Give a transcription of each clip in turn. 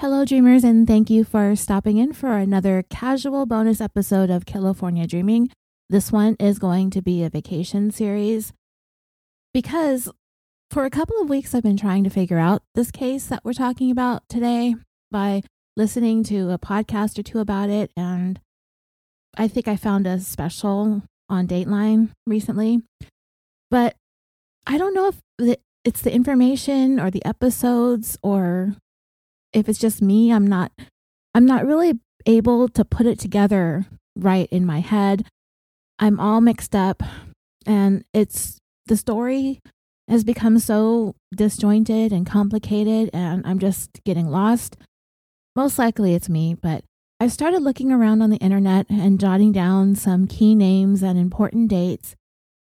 Hello, dreamers, and thank you for stopping in for another casual bonus episode of California Dreaming. This one is going to be a vacation series because for a couple of weeks I've been trying to figure out this case that we're talking about today by listening to a podcast or two about it. And I think I found a special on Dateline recently, but I don't know if it's the information or the episodes or if it's just me, I'm not I'm not really able to put it together right in my head. I'm all mixed up and it's the story has become so disjointed and complicated and I'm just getting lost. Most likely it's me, but I started looking around on the internet and jotting down some key names and important dates.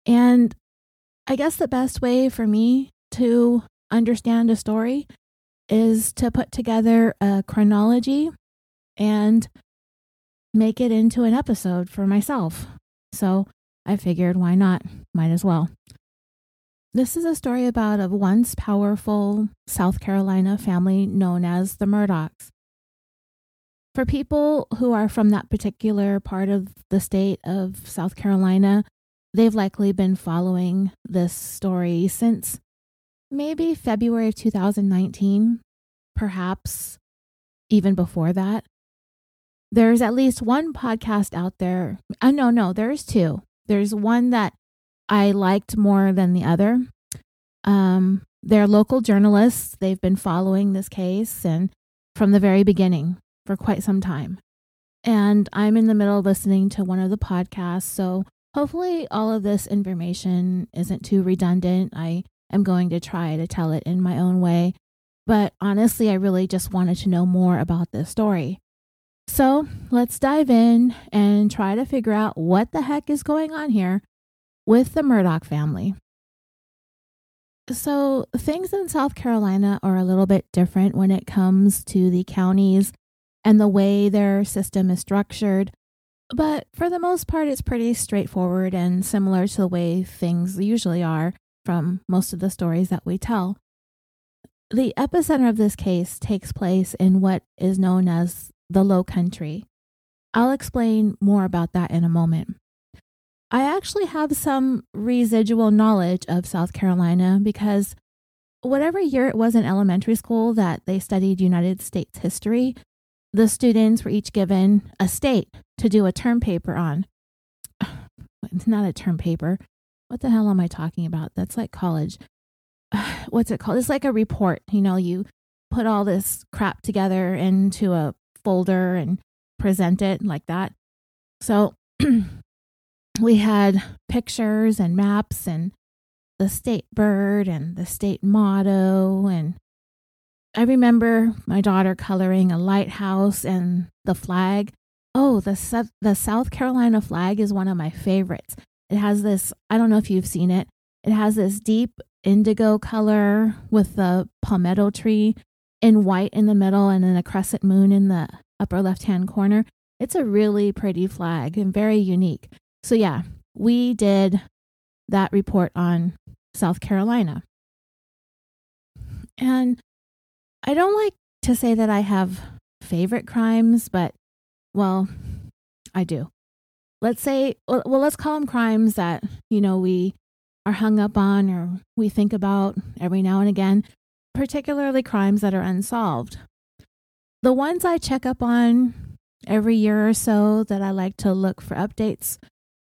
And I guess the best way for me to understand a story is to put together a chronology and make it into an episode for myself. So I figured, why not? Might as well. This is a story about a once powerful South Carolina family known as the Murdaughs. For people who are from that particular part of the state of South Carolina, they've likely been following this story since maybe February of 2019, perhaps even before that. There's at least one podcast out there. Uh, no, no, there's two. There's one that I liked more than the other. Um, they're local journalists. They've been following this case and from the very beginning for quite some time. And I'm in the middle listening to one of the podcasts. So hopefully, all of this information isn't too redundant. I am going to try to tell it in my own way. But honestly, I really just wanted to know more about this story. So let's dive in and try to figure out what the heck is going on here with the Murdaugh family. So, things in South Carolina are a little bit different when it comes to the counties and the way their system is structured. But for the most part, it's pretty straightforward and similar to the way things usually are from most of the stories that we tell. The epicenter of this case takes place in what is known as the Low Country. I'll explain more about that in a moment. I actually have some residual knowledge of South Carolina because whatever year it was in elementary school that they studied United States history, the students were each given a state to do a term paper on. It's not a term paper. What the hell am I talking about? That's like college. What's it called? It's like a report. You know, you put all this crap together into a folder and present it like that. So we had pictures and maps and the state bird and the state motto and I remember my daughter coloring a lighthouse and the flag. Oh, the the South Carolina flag is one of my favorites. It has this, I don't know if you've seen it. It has this deep indigo color with the palmetto tree in white in the middle and then a crescent moon in the upper left-hand corner. It's a really pretty flag and very unique. So, yeah, we did that report on South Carolina. And I don't like to say that I have favorite crimes, but well, I do. Let's say, well, let's call them crimes that, you know, we are hung up on or we think about every now and again, particularly crimes that are unsolved. The ones I check up on every year or so that I like to look for updates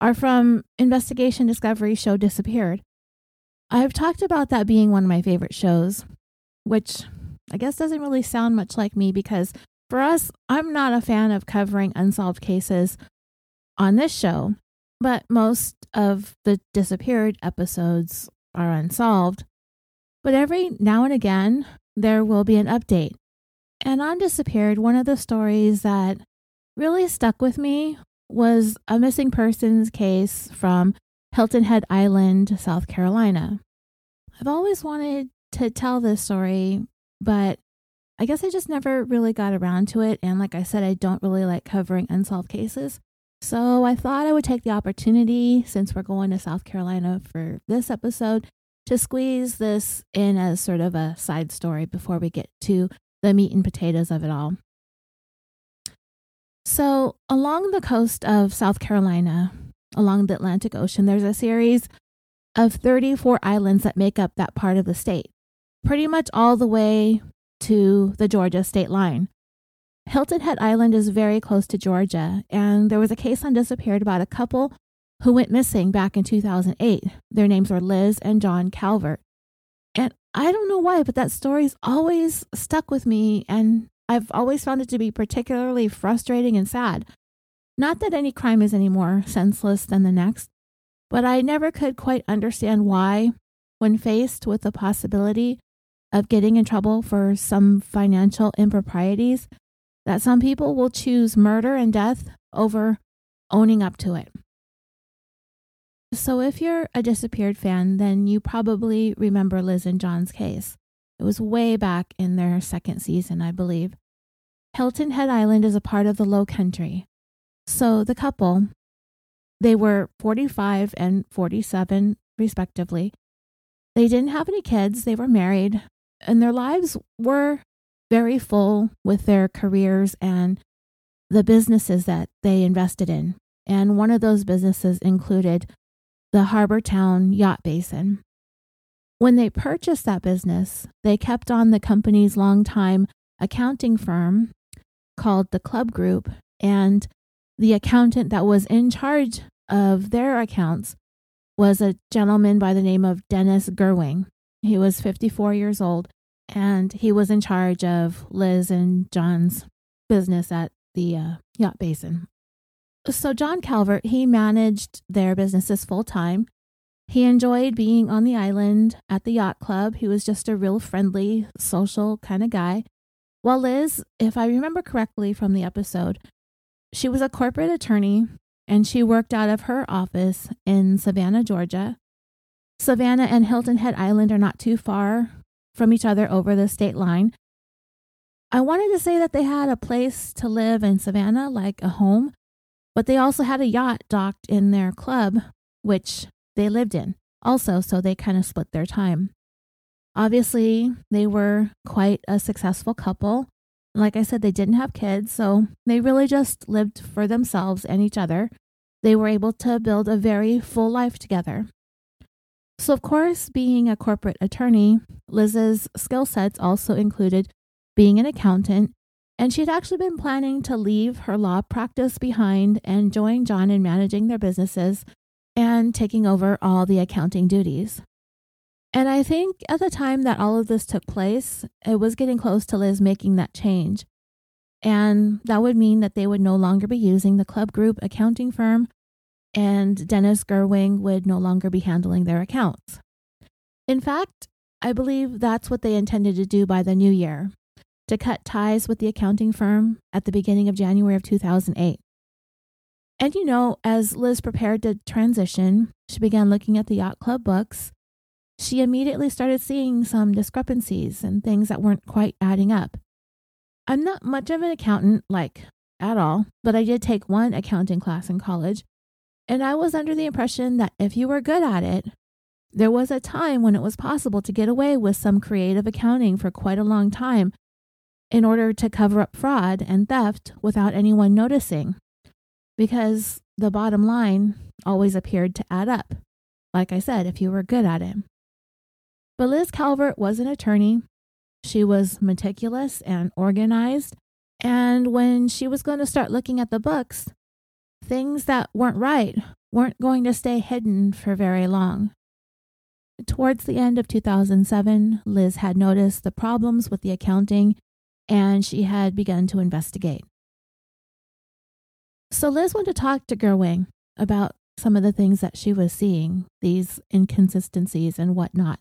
are from Investigation Discovery Show Disappeared. I've talked about that being one of my favorite shows, which I guess doesn't really sound much like me because for us, I'm not a fan of covering unsolved cases on this show, but most of the disappeared episodes are unsolved. But every now and again, there will be an update. And on Disappeared, one of the stories that really stuck with me was a missing persons case from Hilton Head Island, South Carolina. I've always wanted to tell this story, but I guess I just never really got around to it. And like I said, I don't really like covering unsolved cases. So I thought I would take the opportunity, since we're going to South Carolina for this episode, to squeeze this in as sort of a side story before we get to the meat and potatoes of it all. So, along the coast of South Carolina, along the Atlantic Ocean, there's a series of 34 islands that make up that part of the state, pretty much all the way to the Georgia state line. Hilton Head Island is very close to Georgia, and there was a case on Disappeared about a couple who went missing back in 2008. Their names were Liz and John Calvert. And I don't know why, but that story's always stuck with me, and I've always found it to be particularly frustrating and sad. Not that any crime is any more senseless than the next, but I never could quite understand why, when faced with the possibility of getting in trouble for some financial improprieties, that some people will choose murder and death over owning up to it. So, if you're a disappeared fan, then you probably remember Liz and John's case. It was way back in their second season, I believe. Hilton Head Island is a part of the Low Country. So, the couple, they were 45 and 47, respectively. They didn't have any kids, they were married, and their lives were very full with their careers and the businesses that they invested in. And one of those businesses included the Harbor Town Yacht Basin. When they purchased that business, they kept on the company's longtime accounting firm called the Club Group, and the accountant that was in charge of their accounts was a gentleman by the name of Dennis Gerwing. He was 54 years old, and he was in charge of Liz and John's business at the uh, yacht basin. So, John Calvert, he managed their businesses full time. He enjoyed being on the island at the yacht club. He was just a real friendly, social kind of guy. While Liz, if I remember correctly from the episode, she was a corporate attorney and she worked out of her office in Savannah, Georgia. Savannah and Hilton Head Island are not too far from each other over the state line. I wanted to say that they had a place to live in Savannah, like a home, but they also had a yacht docked in their club, which they lived in also, so they kind of split their time. Obviously, they were quite a successful couple. Like I said, they didn't have kids, so they really just lived for themselves and each other. They were able to build a very full life together. So, of course, being a corporate attorney, Liz's skill sets also included being an accountant and she had actually been planning to leave her law practice behind and join John in managing their businesses and taking over all the accounting duties. And I think at the time that all of this took place, it was getting close to Liz making that change. And that would mean that they would no longer be using the Club Group accounting firm, and Dennis Gerwing would no longer be handling their accounts. In fact, I believe that's what they intended to do by the new year to cut ties with the accounting firm at the beginning of January of 2008. And you know, as Liz prepared to transition, she began looking at the yacht club books. She immediately started seeing some discrepancies and things that weren't quite adding up. I'm not much of an accountant, like at all, but I did take one accounting class in college, and I was under the impression that if you were good at it, there was a time when it was possible to get away with some creative accounting for quite a long time in order to cover up fraud and theft without anyone noticing, because the bottom line always appeared to add up. Like I said, if you were good at it. But Liz Calvert was an attorney. She was meticulous and organized. And when she was going to start looking at the books, things that weren't right weren't going to stay hidden for very long. Towards the end of 2007, Liz had noticed the problems with the accounting and she had begun to investigate. So Liz went to talk to Gerwing about some of the things that she was seeing, these inconsistencies and whatnot.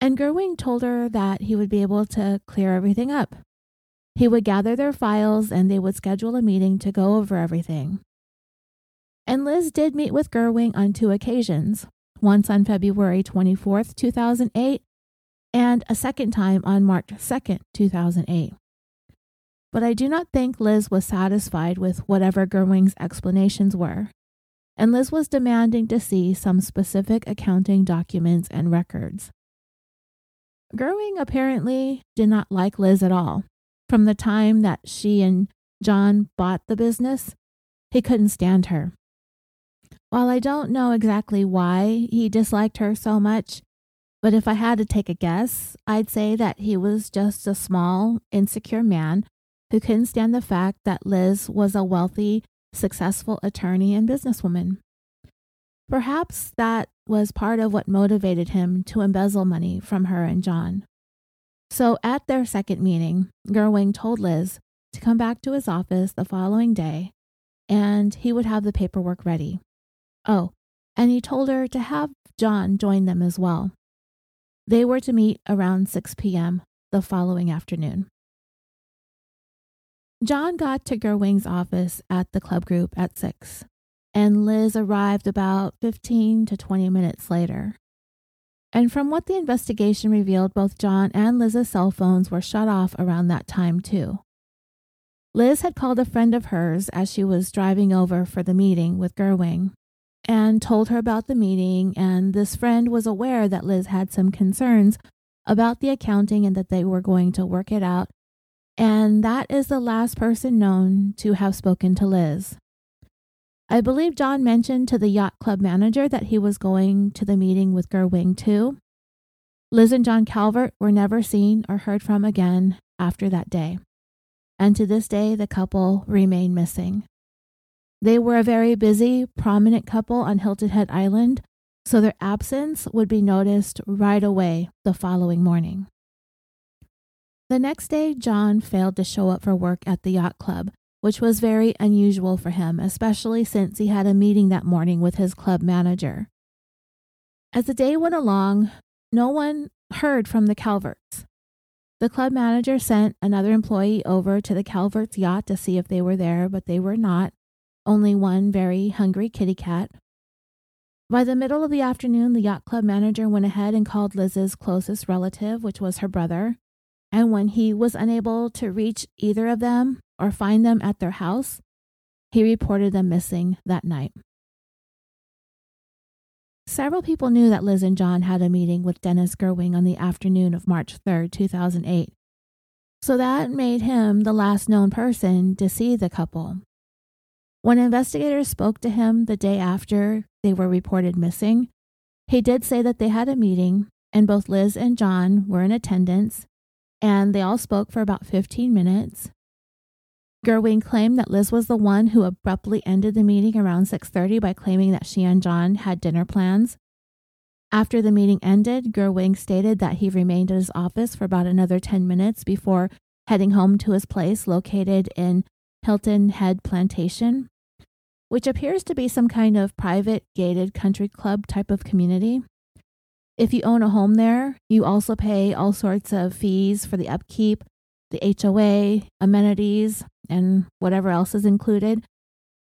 And Gerwing told her that he would be able to clear everything up. He would gather their files and they would schedule a meeting to go over everything. And Liz did meet with Gerwing on two occasions, once on February 24, 2008, and a second time on March 2, 2008. But I do not think Liz was satisfied with whatever Gerwing's explanations were, and Liz was demanding to see some specific accounting documents and records. Gerwing apparently did not like Liz at all. From the time that she and John bought the business, he couldn't stand her. While I don't know exactly why he disliked her so much, but if I had to take a guess, I'd say that he was just a small, insecure man who couldn't stand the fact that Liz was a wealthy, successful attorney and businesswoman. Perhaps that was part of what motivated him to embezzle money from her and John. So at their second meeting, Gerwing told Liz to come back to his office the following day and he would have the paperwork ready. Oh, and he told her to have John join them as well. They were to meet around 6 p.m. the following afternoon. John got to Gerwing's office at the club group at 6, and Liz arrived about 15 to 20 minutes later. And from what the investigation revealed, both John and Liz's cell phones were shut off around that time, too. Liz had called a friend of hers as she was driving over for the meeting with Gerwing and told her about the meeting, and this friend was aware that Liz had some concerns about the accounting and that they were going to work it out. And that is the last person known to have spoken to Liz. I believe John mentioned to the yacht club manager that he was going to the meeting with Gerwing too. Liz and John Calvert were never seen or heard from again after that day. And to this day, the couple remain missing. They were a very busy, prominent couple on Hilton Head Island, so their absence would be noticed right away the following morning. The next day, John failed to show up for work at the yacht club, which was very unusual for him, especially since he had a meeting that morning with his club manager. As the day went along, no one heard from the Calverts. The club manager sent another employee over to the Calverts yacht to see if they were there, but they were not, only one very hungry kitty cat. By the middle of the afternoon, the yacht club manager went ahead and called Liz's closest relative, which was her brother. And when he was unable to reach either of them or find them at their house, he reported them missing that night. Several people knew that Liz and John had a meeting with Dennis Gerwing on the afternoon of March 3, 2008. So that made him the last known person to see the couple. When investigators spoke to him the day after they were reported missing, he did say that they had a meeting and both Liz and John were in attendance and they all spoke for about 15 minutes. Gerwing claimed that Liz was the one who abruptly ended the meeting around 6:30 by claiming that she and John had dinner plans. After the meeting ended, Gerwing stated that he remained at his office for about another 10 minutes before heading home to his place located in Hilton Head Plantation, which appears to be some kind of private gated country club type of community. If you own a home there, you also pay all sorts of fees for the upkeep, the HOA, amenities, and whatever else is included.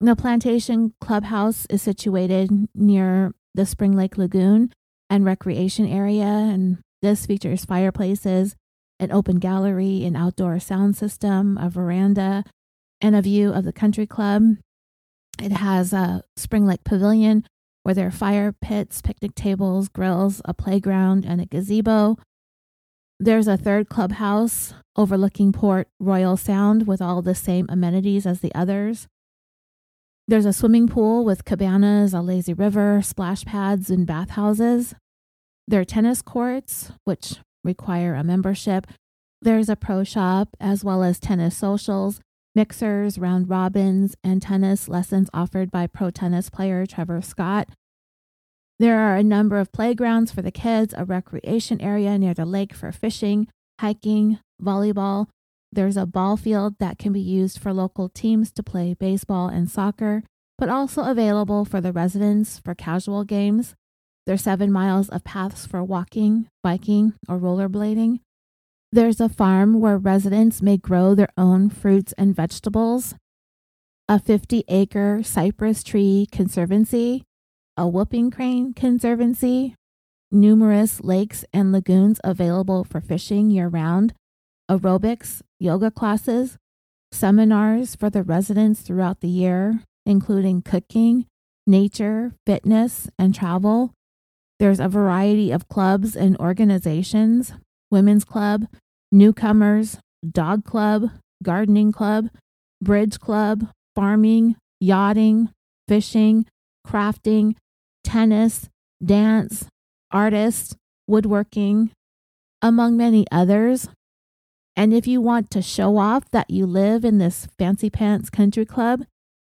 The Plantation Clubhouse is situated near the Spring Lake Lagoon and recreation area, and this features fireplaces, an open gallery, an outdoor sound system, a veranda, and a view of the country club. It has a Spring Lake Pavilion where there are fire pits, picnic tables, grills, a playground, and a gazebo. There's a third clubhouse overlooking Port Royal Sound with all the same amenities as the others. There's a swimming pool with cabanas, a lazy river, splash pads, and bathhouses. There are tennis courts, which require a membership. There's a pro shop, as well as tennis socials, mixers, round robins, and tennis lessons offered by pro tennis player Trevor Scott. There are a number of playgrounds for the kids, a recreation area near the lake for fishing, hiking, volleyball. There's a ball field that can be used for local teams to play baseball and soccer, but also available for the residents for casual games. There's seven miles of paths for walking, biking, or rollerblading. There's a farm where residents may grow their own fruits and vegetables, a 50 acre cypress tree conservancy, a whooping crane conservancy, numerous lakes and lagoons available for fishing year round, aerobics, yoga classes, seminars for the residents throughout the year, including cooking, nature, fitness, and travel. There's a variety of clubs and organizations, women's club, newcomers, dog club, gardening club, bridge club, farming, yachting, fishing, crafting, tennis, dance, artists, woodworking, among many others. And if you want to show off that you live in this fancy pants country club,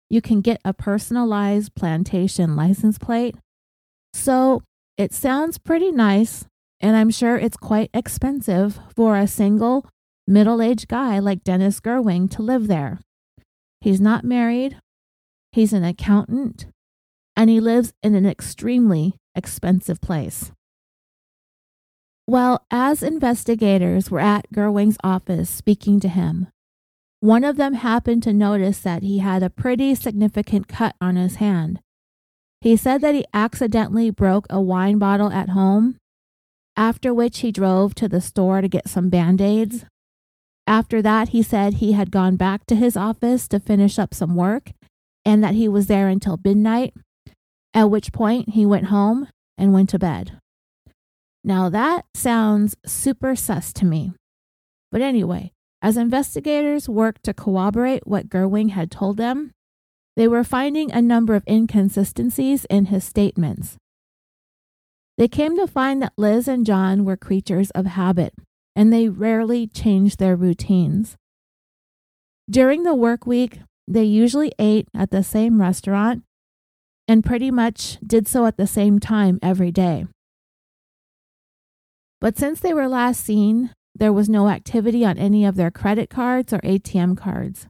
you can get a personalized plantation license plate. So it sounds pretty nice, and I'm sure it's quite expensive for a single middle aged guy like Dennis Gerwing to live there. He's not married, he's an accountant, and he lives in an extremely expensive place. Well, as investigators were at Gerwing's office speaking to him, one of them happened to notice that he had a pretty significant cut on his hand. He said that he accidentally broke a wine bottle at home, after which he drove to the store to get some band aids. After that, he said he had gone back to his office to finish up some work and that he was there until midnight, at which point he went home and went to bed. Now that sounds super sus to me. But anyway, as investigators worked to corroborate what Gerwing had told them, they were finding a number of inconsistencies in his statements. They came to find that Liz and John were creatures of habit, and they rarely changed their routines. During the work week, they usually ate at the same restaurant and pretty much did so at the same time every day. But since they were last seen, there was no activity on any of their credit cards or ATM cards.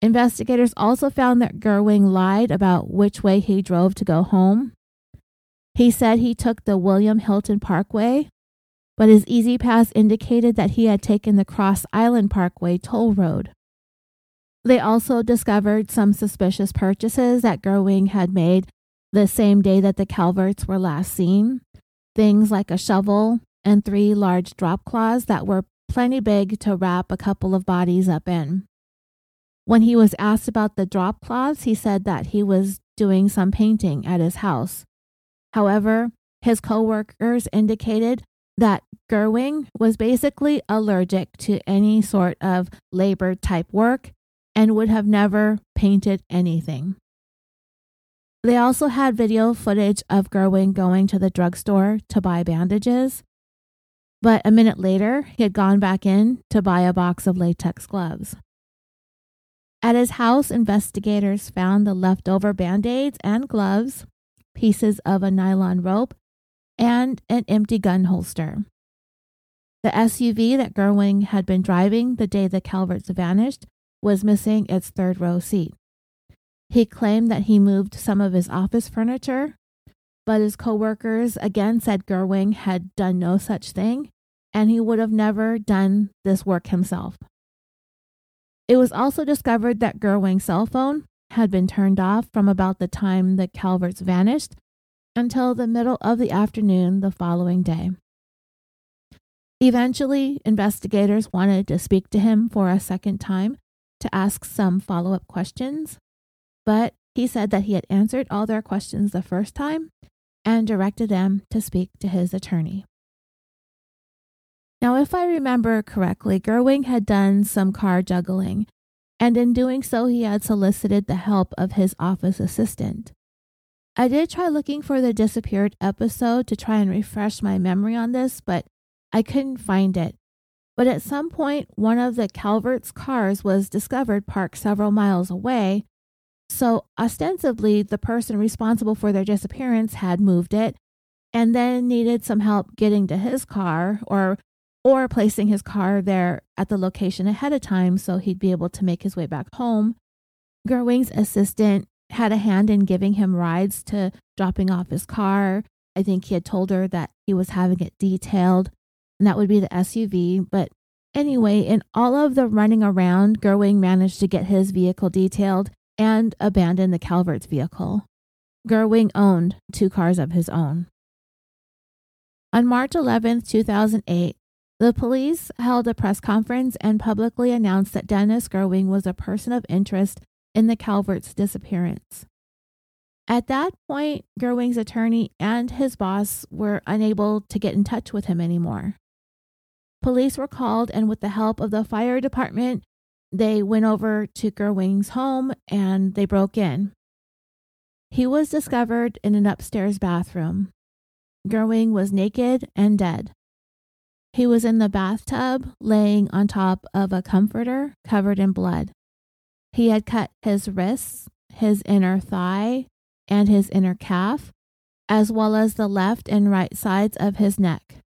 Investigators also found that Gerwing lied about which way he drove to go home. He said he took the William Hilton Parkway, but his E-ZPass indicated that he had taken the Cross Island Parkway toll road. They also discovered some suspicious purchases that Gerwing had made the same day that the Calverts were last seen, things like a shovel and three large drop cloths that were plenty big to wrap a couple of bodies up in. When he was asked about the drop cloths, he said that he was doing some painting at his house. However, his coworkers indicated that Gerwing was basically allergic to any sort of labor type work and would have never painted anything. They also had video footage of Gerwing going to the drugstore to buy bandages. But a minute later, he had gone back in to buy a box of latex gloves. At his house, investigators found the leftover band aids and gloves, pieces of a nylon rope, and an empty gun holster. The SUV that Gerwing had been driving the day the Calverts vanished was missing its third row seat. He claimed that he moved some of his office furniture, but his coworkers again said Gerwing had done no such thing and he would have never done this work himself. It was also discovered that Gerwing's cell phone had been turned off from about the time the Calverts vanished until the middle of the afternoon the following day. Eventually, investigators wanted to speak to him for a second time to ask some follow up questions, but he said that he had answered all their questions the first time and directed them to speak to his attorney. Now, if I remember correctly, Gerwing had done some car juggling, and in doing so, he had solicited the help of his office assistant. I did try looking for the disappeared episode to try and refresh my memory on this, but I couldn't find it. But at some point, one of the Calvert's cars was discovered parked several miles away, so, ostensibly, the person responsible for their disappearance had moved it and then needed some help getting to his car or or placing his car there at the location ahead of time so he'd be able to make his way back home. Gerwing's assistant had a hand in giving him rides to dropping off his car. I think he had told her that he was having it detailed, and that would be the SUV. But anyway, in all of the running around, Gerwing managed to get his vehicle detailed and abandoned the Calvert's vehicle. Gerwing owned two cars of his own. On March 11, 2008, the police held a press conference and publicly announced that Dennis Gerwing was a person of interest in the Calvert's disappearance. At that point, Gerwing's attorney and his boss were unable to get in touch with him anymore. Police were called, and with the help of the fire department, they went over to Gerwing's home and they broke in. He was discovered in an upstairs bathroom. Gerwing was naked and dead. He was in the bathtub, laying on top of a comforter covered in blood. He had cut his wrists, his inner thigh, and his inner calf, as well as the left and right sides of his neck.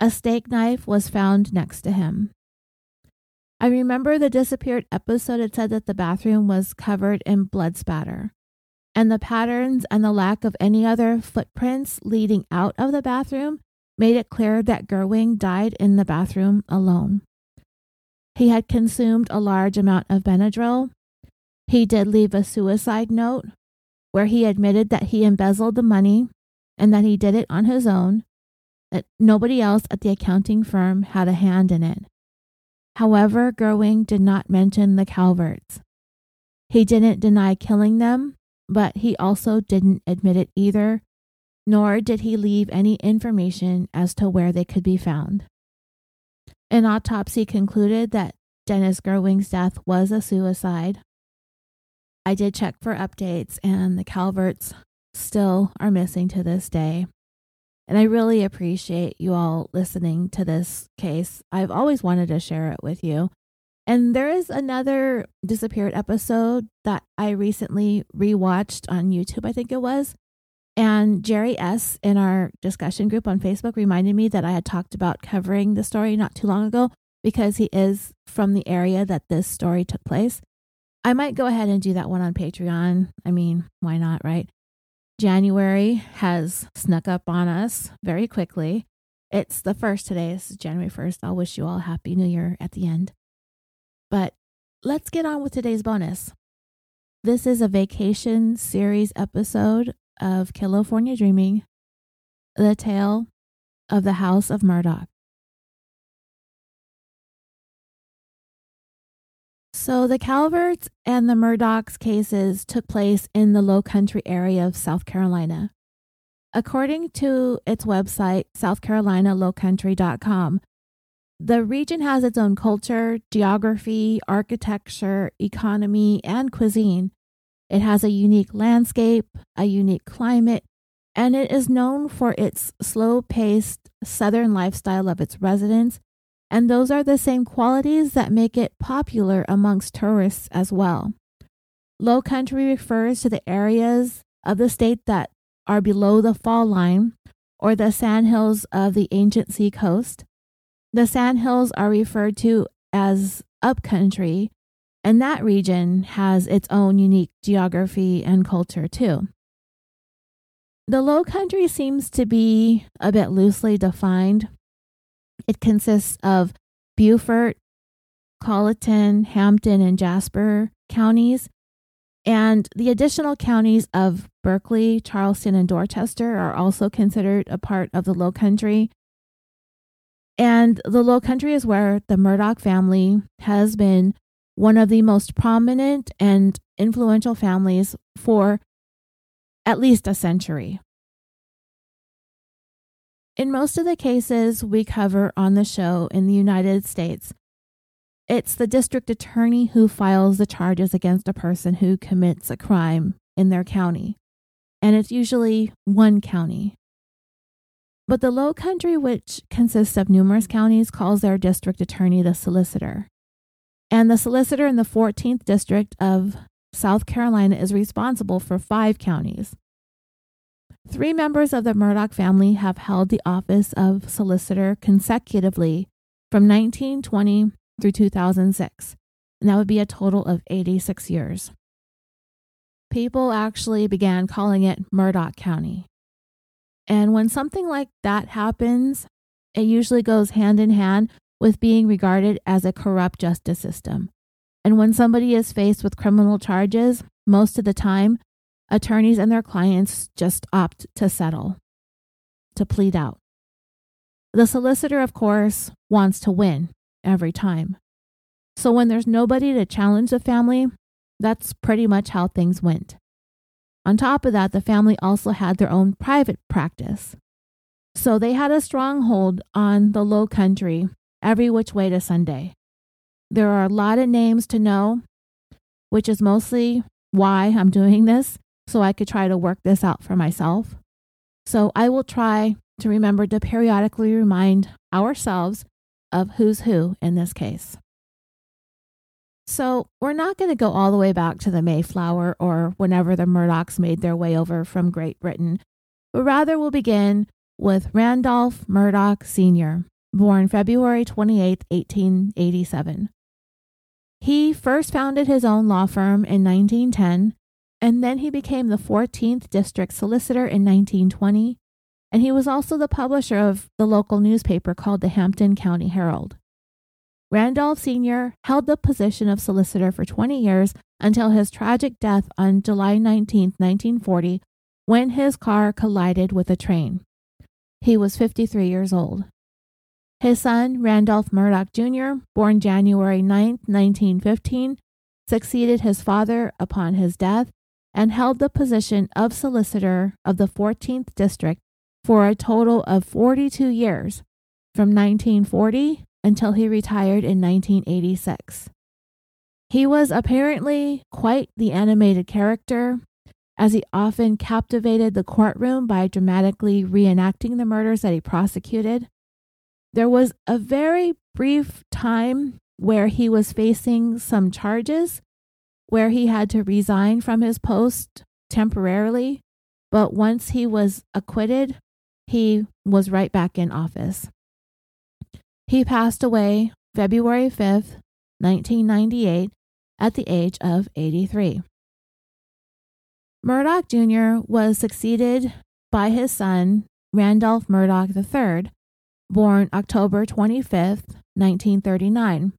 A steak knife was found next to him. I remember the disappeared episode. It said that the bathroom was covered in blood spatter, and the patterns and the lack of any other footprints leading out of the bathroom made it clear that Gerwing died in the bathroom alone. He had consumed a large amount of Benadryl. He did leave a suicide note where he admitted that he embezzled the money and that he did it on his own, that nobody else at the accounting firm had a hand in it. However, Gerwing did not mention the Calverts. He didn't deny killing them, but he also didn't admit it either, nor did he leave any information as to where they could be found. An autopsy concluded that Dennis Gerwing's death was a suicide. I did check for updates, and the Calverts still are missing to this day. And I really appreciate you all listening to this case. I've always wanted to share it with you. And there is another disappeared episode that I recently rewatched on YouTube, I think it was. And Jerry S. in our discussion group on Facebook reminded me that I had talked about covering the story not too long ago because he is from the area that this story took place. I might go ahead and do that one on Patreon. I mean, why not, right? January has snuck up on us very quickly. It's the first today. It's January 1st. I'll wish you all a happy new year at the end. But let's get on with today's bonus. This is a vacation series episode of California Dreaming, the tale of the House of Murdaugh. So, the Calverts and the Murdaughs cases took place in the low country area of South Carolina. According to its website, southcarolinalowcountry.com, the region has its own culture, geography, architecture, economy, and cuisine. It has a unique landscape, a unique climate, and it is known for its slow paced southern lifestyle of its residents and those are the same qualities that make it popular amongst tourists as well. Low country refers to the areas of the state that are below the fall line or the sandhills of the ancient sea coast. The sandhills are referred to as upcountry, and that region has its own unique geography and culture too. The low country seems to be a bit loosely defined it consists of Beaufort, Colleton, Hampton, and Jasper counties. And the additional counties of Berkeley, Charleston, and Dorchester are also considered a part of the Low Country. And the Low Country is where the Murdaugh family has been one of the most prominent and influential families for at least a century. In most of the cases we cover on the show in the United States, it's the district attorney who files the charges against a person who commits a crime in their county. And it's usually one county. But the Low Country, which consists of numerous counties, calls their district attorney the solicitor. And the solicitor in the 14th district of South Carolina is responsible for five counties. Three members of the Murdaugh family have held the office of solicitor consecutively from 1920 through 2006, and that would be a total of 86 years. People actually began calling it Murdaugh County. And when something like that happens, it usually goes hand in hand with being regarded as a corrupt justice system. And when somebody is faced with criminal charges, most of the time, attorneys and their clients just opt to settle, to plead out. The solicitor, of course, wants to win every time. So when there's nobody to challenge the family, that's pretty much how things went. On top of that, the family also had their own private practice. So they had a stronghold on the low country every which way to Sunday. There are a lot of names to know, which is mostly why I'm doing this, so I could try to work this out for myself. So I will try to remember to periodically remind ourselves of who's who in this case. So, we're not going to go all the way back to the Mayflower or whenever the Murdaughs made their way over from Great Britain, but rather we'll begin with Randolph Murdaugh Sr., born February 28, 1887. He first founded his own law firm in 1910, and then he became the 14th District Solicitor in 1920, and he was also the publisher of the local newspaper called the Hampton County Herald. Randolph Sr. held the position of solicitor for 20 years until his tragic death on July 19, 1940, when his car collided with a train. He was 53 years old. His son, Randolph Murdaugh Jr., born January 9, 1915, succeeded his father upon his death and held the position of solicitor of the 14th District for a total of 42 years, from 1940 until he retired in 1986. He was apparently quite the animated character, as he often captivated the courtroom by dramatically reenacting the murders that he prosecuted. There was a very brief time where he was facing some charges, where he had to resign from his post temporarily, but once he was acquitted, he was right back in office. He passed away February 5th, 1998, at the age of 83. Murdaugh Jr. was succeeded by his son, Randolph Murdaugh III, born October 25th, 1939.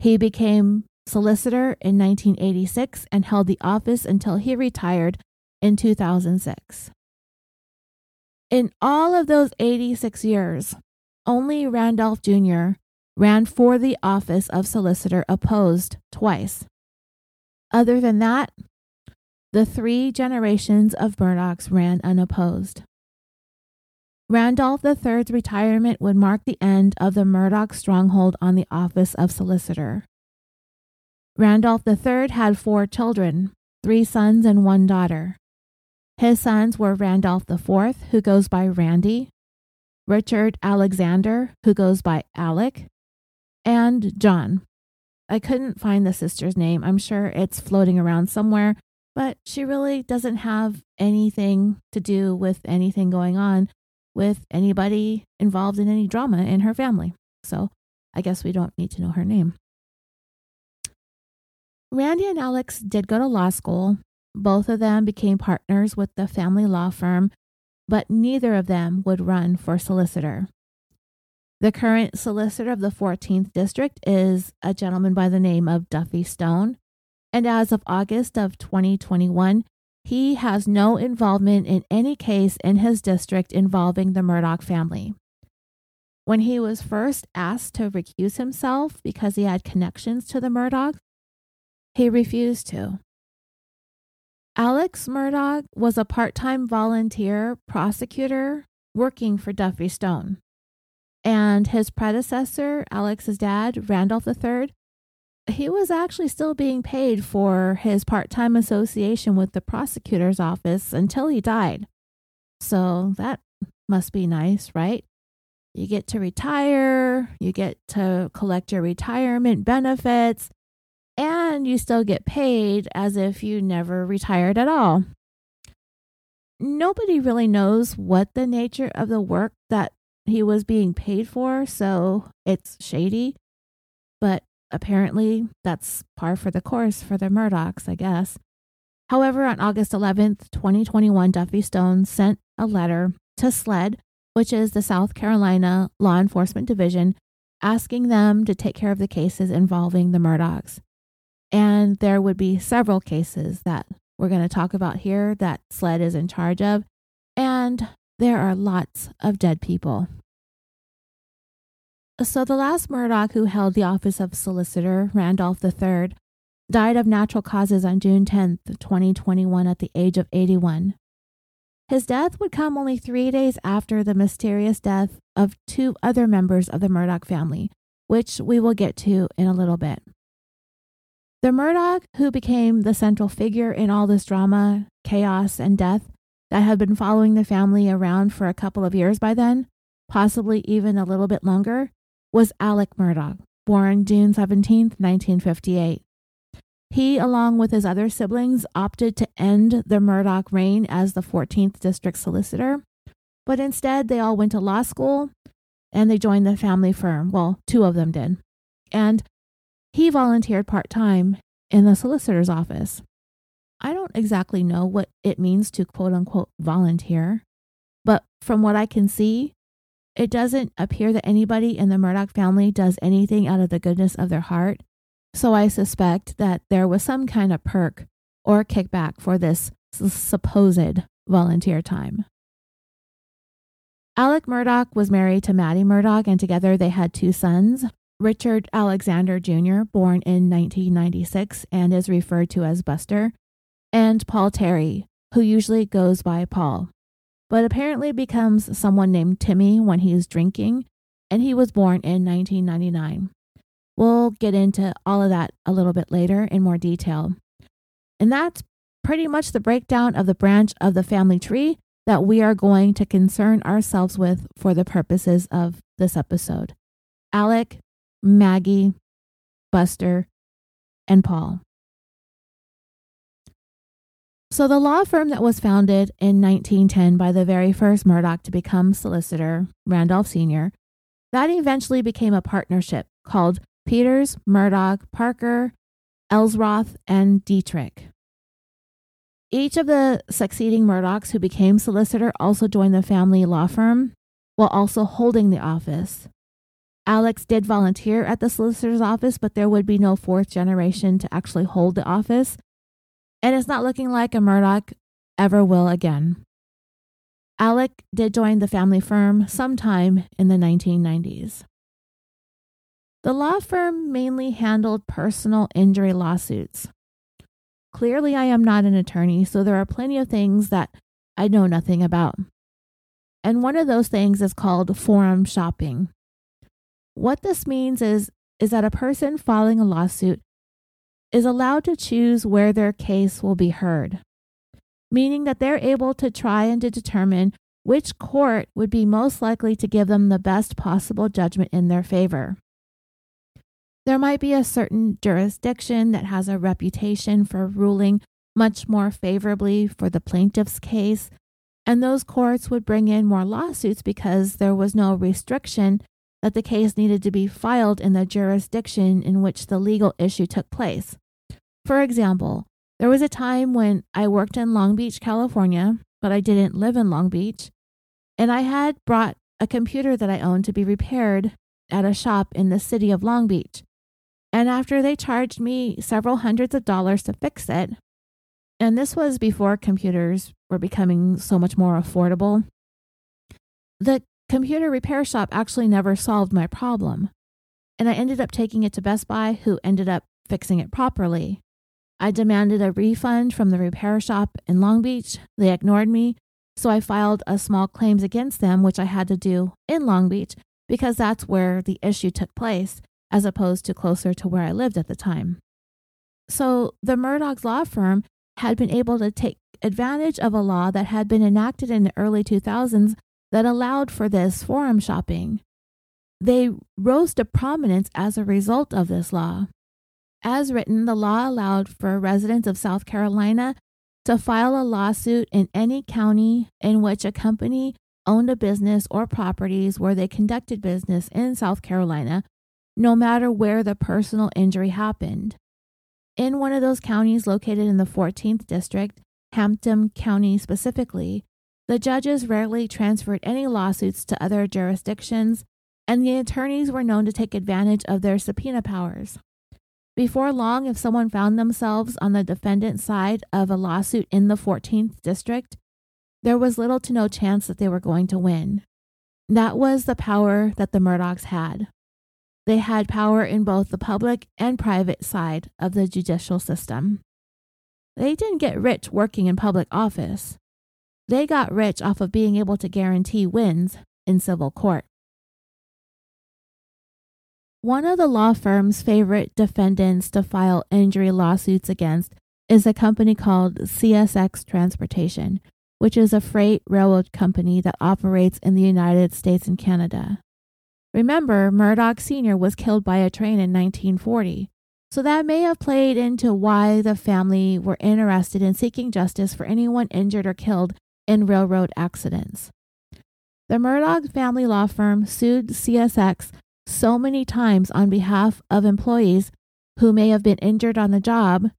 He became solicitor in 1986 and held the office until he retired in 2006. In all of those 86 years, only Randolph Jr. ran for the office of solicitor opposed twice. Other than that, the three generations of Murdaughs ran unopposed. Randolph III's retirement would mark the end of the Murdaugh stronghold on the office of solicitor. Randolph III had four children, three sons and one daughter. His sons were Randolph IV, who goes by Randy, Richard Alexander, who goes by Alec, and John. I couldn't find the sister's name. I'm sure it's floating around somewhere, but she really doesn't have anything to do with anything going on with anybody involved in any drama in her family. So I guess we don't need to know her name. Randy and Alex did go to law school. Both of them became partners with the family law firm but neither of them would run for solicitor. The current solicitor of the 14th district is a gentleman by the name of Duffy Stone, and as of August of 2021, he has no involvement in any case in his district involving the Murdaugh family. When he was first asked to recuse himself because he had connections to the Murdaughs, he refused to. Alex Murdaugh was a part time volunteer prosecutor working for Duffy Stone. And his predecessor, Alex's dad, Randolph III, he was actually still being paid for his part time association with the prosecutor's office until he died. So that must be nice, right? You get to retire, you get to collect your retirement benefits, and you still get paid as if you never retired at all. Nobody really knows what the nature of the work that he was being paid for, so it's shady. But apparently, that's par for the course for the Murdaughs, I guess. However, on August 11th, 2021, Duffy Stone sent a letter to SLED, which is the South Carolina Law Enforcement Division, asking them to take care of the cases involving the Murdaughs. And there would be several cases that we're going to talk about here that SLED is in charge of. And there are lots of dead people. So, the last Murdaugh who held the office of solicitor, Randolph III, died of natural causes on June 10th, 2021, at the age of 81. His death would come only three days after the mysterious death of two other members of the Murdaugh family, which we will get to in a little bit. The Murdaugh, who became the central figure in all this drama, chaos, and death that had been following the family around for a couple of years by then, possibly even a little bit longer, was Alec Murdaugh, born June 17, 1958. He, along with his other siblings, opted to end the Murdaugh reign as the 14th District Solicitor, but instead they all went to law school and they joined the family firm. Well, two of them did. And he volunteered part time in the solicitor's office. I don't exactly know what it means to quote unquote volunteer, but from what I can see, it doesn't appear that anybody in the Murdaugh family does anything out of the goodness of their heart. So I suspect that there was some kind of perk or kickback for this supposed volunteer time. Alec Murdaugh was married to Maggie Murdaugh, and together they had two sons. Richard Alexander Jr., born in 1996 and is referred to as Buster, and Paul Terry, who usually goes by Paul but apparently becomes someone named Timmy when he's drinking, and he was born in 1999. We'll get into all of that a little bit later in more detail. And that's pretty much the breakdown of the branch of the family tree that we are going to concern ourselves with for the purposes of this episode Alec, Maggie, Buster, and Paul. So, the law firm that was founded in 1910 by the very first Murdaugh to become solicitor, Randolph Sr., that eventually became a partnership called Peters, Murdaugh, Parker, Eltzroth, and Detrick. Each of the succeeding Murdaughs who became solicitor also joined the family law firm while also holding the office. Alex did volunteer at the solicitor's office, but there would be no fourth generation to actually hold the office and it's not looking like a Murdaugh ever will again. Alec did join the family firm sometime in the 1990s. The law firm mainly handled personal injury lawsuits. Clearly, I am not an attorney, so there are plenty of things that I know nothing about. And one of those things is called forum shopping. What this means is, is that a person filing a lawsuit is allowed to choose where their case will be heard, meaning that they're able to try and to determine which court would be most likely to give them the best possible judgment in their favor. There might be a certain jurisdiction that has a reputation for ruling much more favorably for the plaintiff's case, and those courts would bring in more lawsuits because there was no restriction that the case needed to be filed in the jurisdiction in which the legal issue took place. For example, there was a time when I worked in Long Beach, California, but I didn't live in Long Beach, and I had brought a computer that I owned to be repaired at a shop in the city of Long Beach. And after they charged me several hundreds of dollars to fix it, and this was before computers were becoming so much more affordable, the computer repair shop actually never solved my problem. And I ended up taking it to Best Buy, who ended up fixing it properly. I demanded a refund from the repair shop in Long Beach. They ignored me, so I filed a small claims against them, which I had to do in Long Beach because that's where the issue took place, as opposed to closer to where I lived at the time. So the Murdaugh's law firm had been able to take advantage of a law that had been enacted in the early 2000s that allowed for this forum shopping. They rose to prominence as a result of this law. As written, the law allowed for residents of South Carolina to file a lawsuit in any county in which a company owned a business or properties where they conducted business in South Carolina, no matter where the personal injury happened. In one of those counties located in the 14th District, Hampton County specifically, the judges rarely transferred any lawsuits to other jurisdictions, and the attorneys were known to take advantage of their subpoena powers. Before long, if someone found themselves on the defendant's side of a lawsuit in the 14th district, there was little to no chance that they were going to win. That was the power that the Murdaughs had. They had power in both the public and private side of the judicial system. They didn't get rich working in public office. they got rich off of being able to guarantee wins in civil court. One of the law firm's favorite defendants to file injury lawsuits against is a company called CSX Transportation, which is a freight railroad company that operates in the United States and Canada. Remember, Murdaugh Sr. was killed by a train in 1940, so that may have played into why the family were interested in seeking justice for anyone injured or killed in railroad accidents. The Murdaugh family law firm sued CSX so many times on behalf of employees who may have been injured on the job,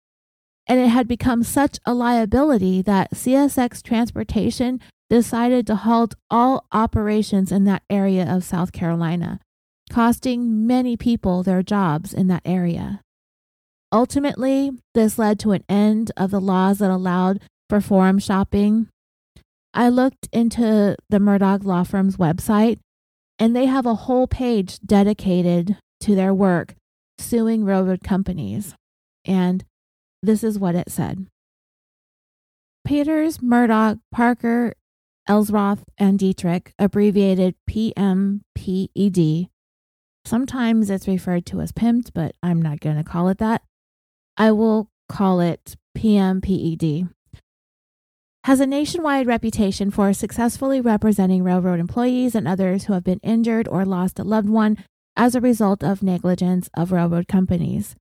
and it had become such a liability that CSX Transportation decided to halt all operations in that area of South Carolina, costing many people their jobs in that area. Ultimately, this led to an end of the laws that allowed for forum shopping. I looked into the Murdaugh Law Firm's website, and they have a whole page dedicated to their work suing railroad companies. And this is what it said Peters, Murdaugh, Parker, Eltzroth, and Detrick, abbreviated PMPED. Sometimes it's referred to as pimped, but I'm not going to call it that. I will call it PMPED. Has a nationwide reputation for successfully representing railroad employees and others who have been injured or lost a loved one as a result of negligence of railroad companies.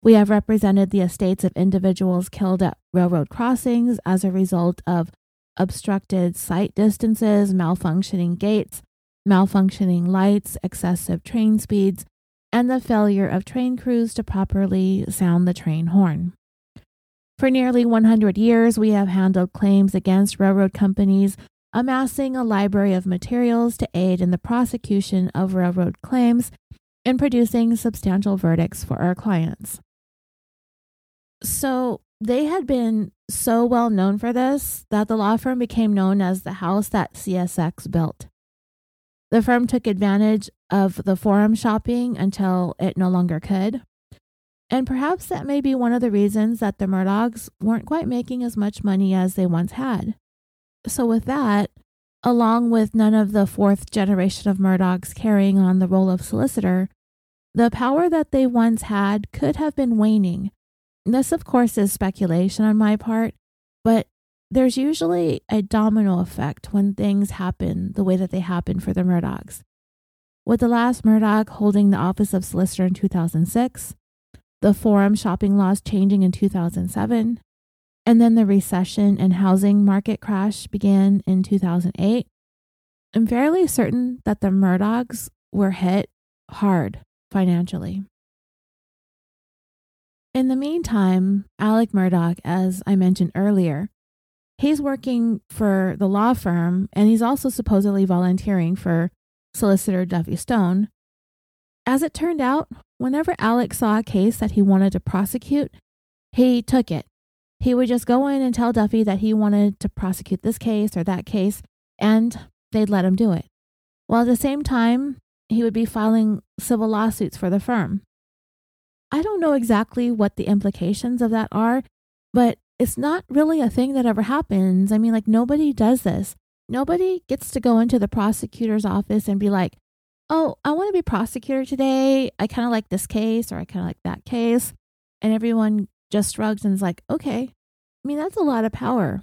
We have represented the estates of individuals killed at railroad crossings as a result of obstructed sight distances, malfunctioning gates, malfunctioning lights, excessive train speeds, and the failure of train crews to properly sound the train horn. For nearly 100 years, we have handled claims against railroad companies, amassing a library of materials to aid in the prosecution of railroad claims and producing substantial verdicts for our clients. So they had been so well known for this that the law firm became known as the house that CSX built. The firm took advantage of the forum shopping until it no longer could. And perhaps that may be one of the reasons that the Murdaughs weren't quite making as much money as they once had. So, with that, along with none of the fourth generation of Murdaughs carrying on the role of solicitor, the power that they once had could have been waning this, of course, is speculation on my part, but there's usually a domino effect when things happen the way that they happen for the Murdaughs. With the last Murdaugh holding the office of solicitor in 2006, the forum shopping laws changing in 2007, and then the recession and housing market crash began in 2008, I'm fairly certain that the Murdaughs were hit hard financially. In the meantime, Alec Murdaugh, as I mentioned earlier, he's working for the law firm and he's also supposedly volunteering for solicitor Duffy Stone. As it turned out, whenever Alec saw a case that he wanted to prosecute, he took it. He would just go in and tell Duffy that he wanted to prosecute this case or that case, and they'd let him do it. While at the same time, he would be filing civil lawsuits for the firm. I don't know exactly what the implications of that are, but it's not really a thing that ever happens. I mean, like, nobody does this. Nobody gets to go into the prosecutor's office and be like, oh, I want to be prosecutor today. I kind of like this case or I kind of like that case. And everyone just shrugs and is like, okay. I mean, that's a lot of power.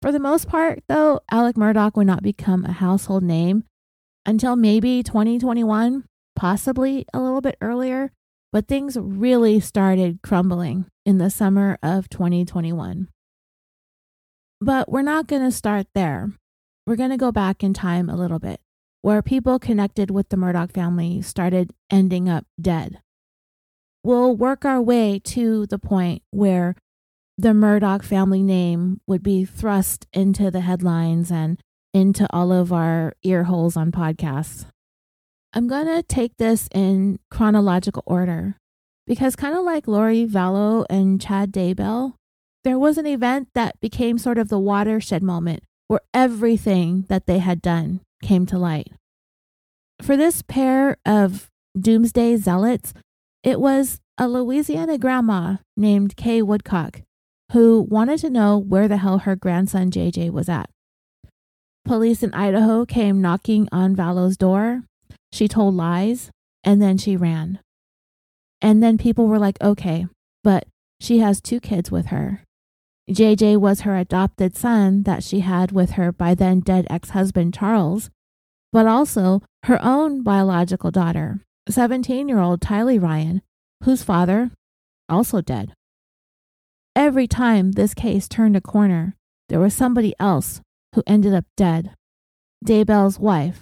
For the most part, though, Alec Murdaugh would not become a household name until maybe 2021, possibly a little bit earlier. But things really started crumbling in the summer of 2021. But we're not going to start there. We're going to go back in time a little bit, where people connected with the Murdaugh family started ending up dead. We'll work our way to the point where the Murdaugh family name would be thrust into the headlines and into all of our ear holes on podcasts. I'm going to take this in chronological order because, kind of like Lori Vallow and Chad Daybell, there was an event that became sort of the watershed moment where everything that they had done came to light. For this pair of doomsday zealots, it was a Louisiana grandma named Kay Woodcock who wanted to know where the hell her grandson JJ was at. Police in Idaho came knocking on Vallow's door. She told lies and then she ran. And then people were like, okay, but she has two kids with her. JJ was her adopted son that she had with her by then dead ex husband Charles, but also her own biological daughter, 17 year old Tylee Ryan, whose father, also dead. Every time this case turned a corner, there was somebody else who ended up dead. Daybell's wife,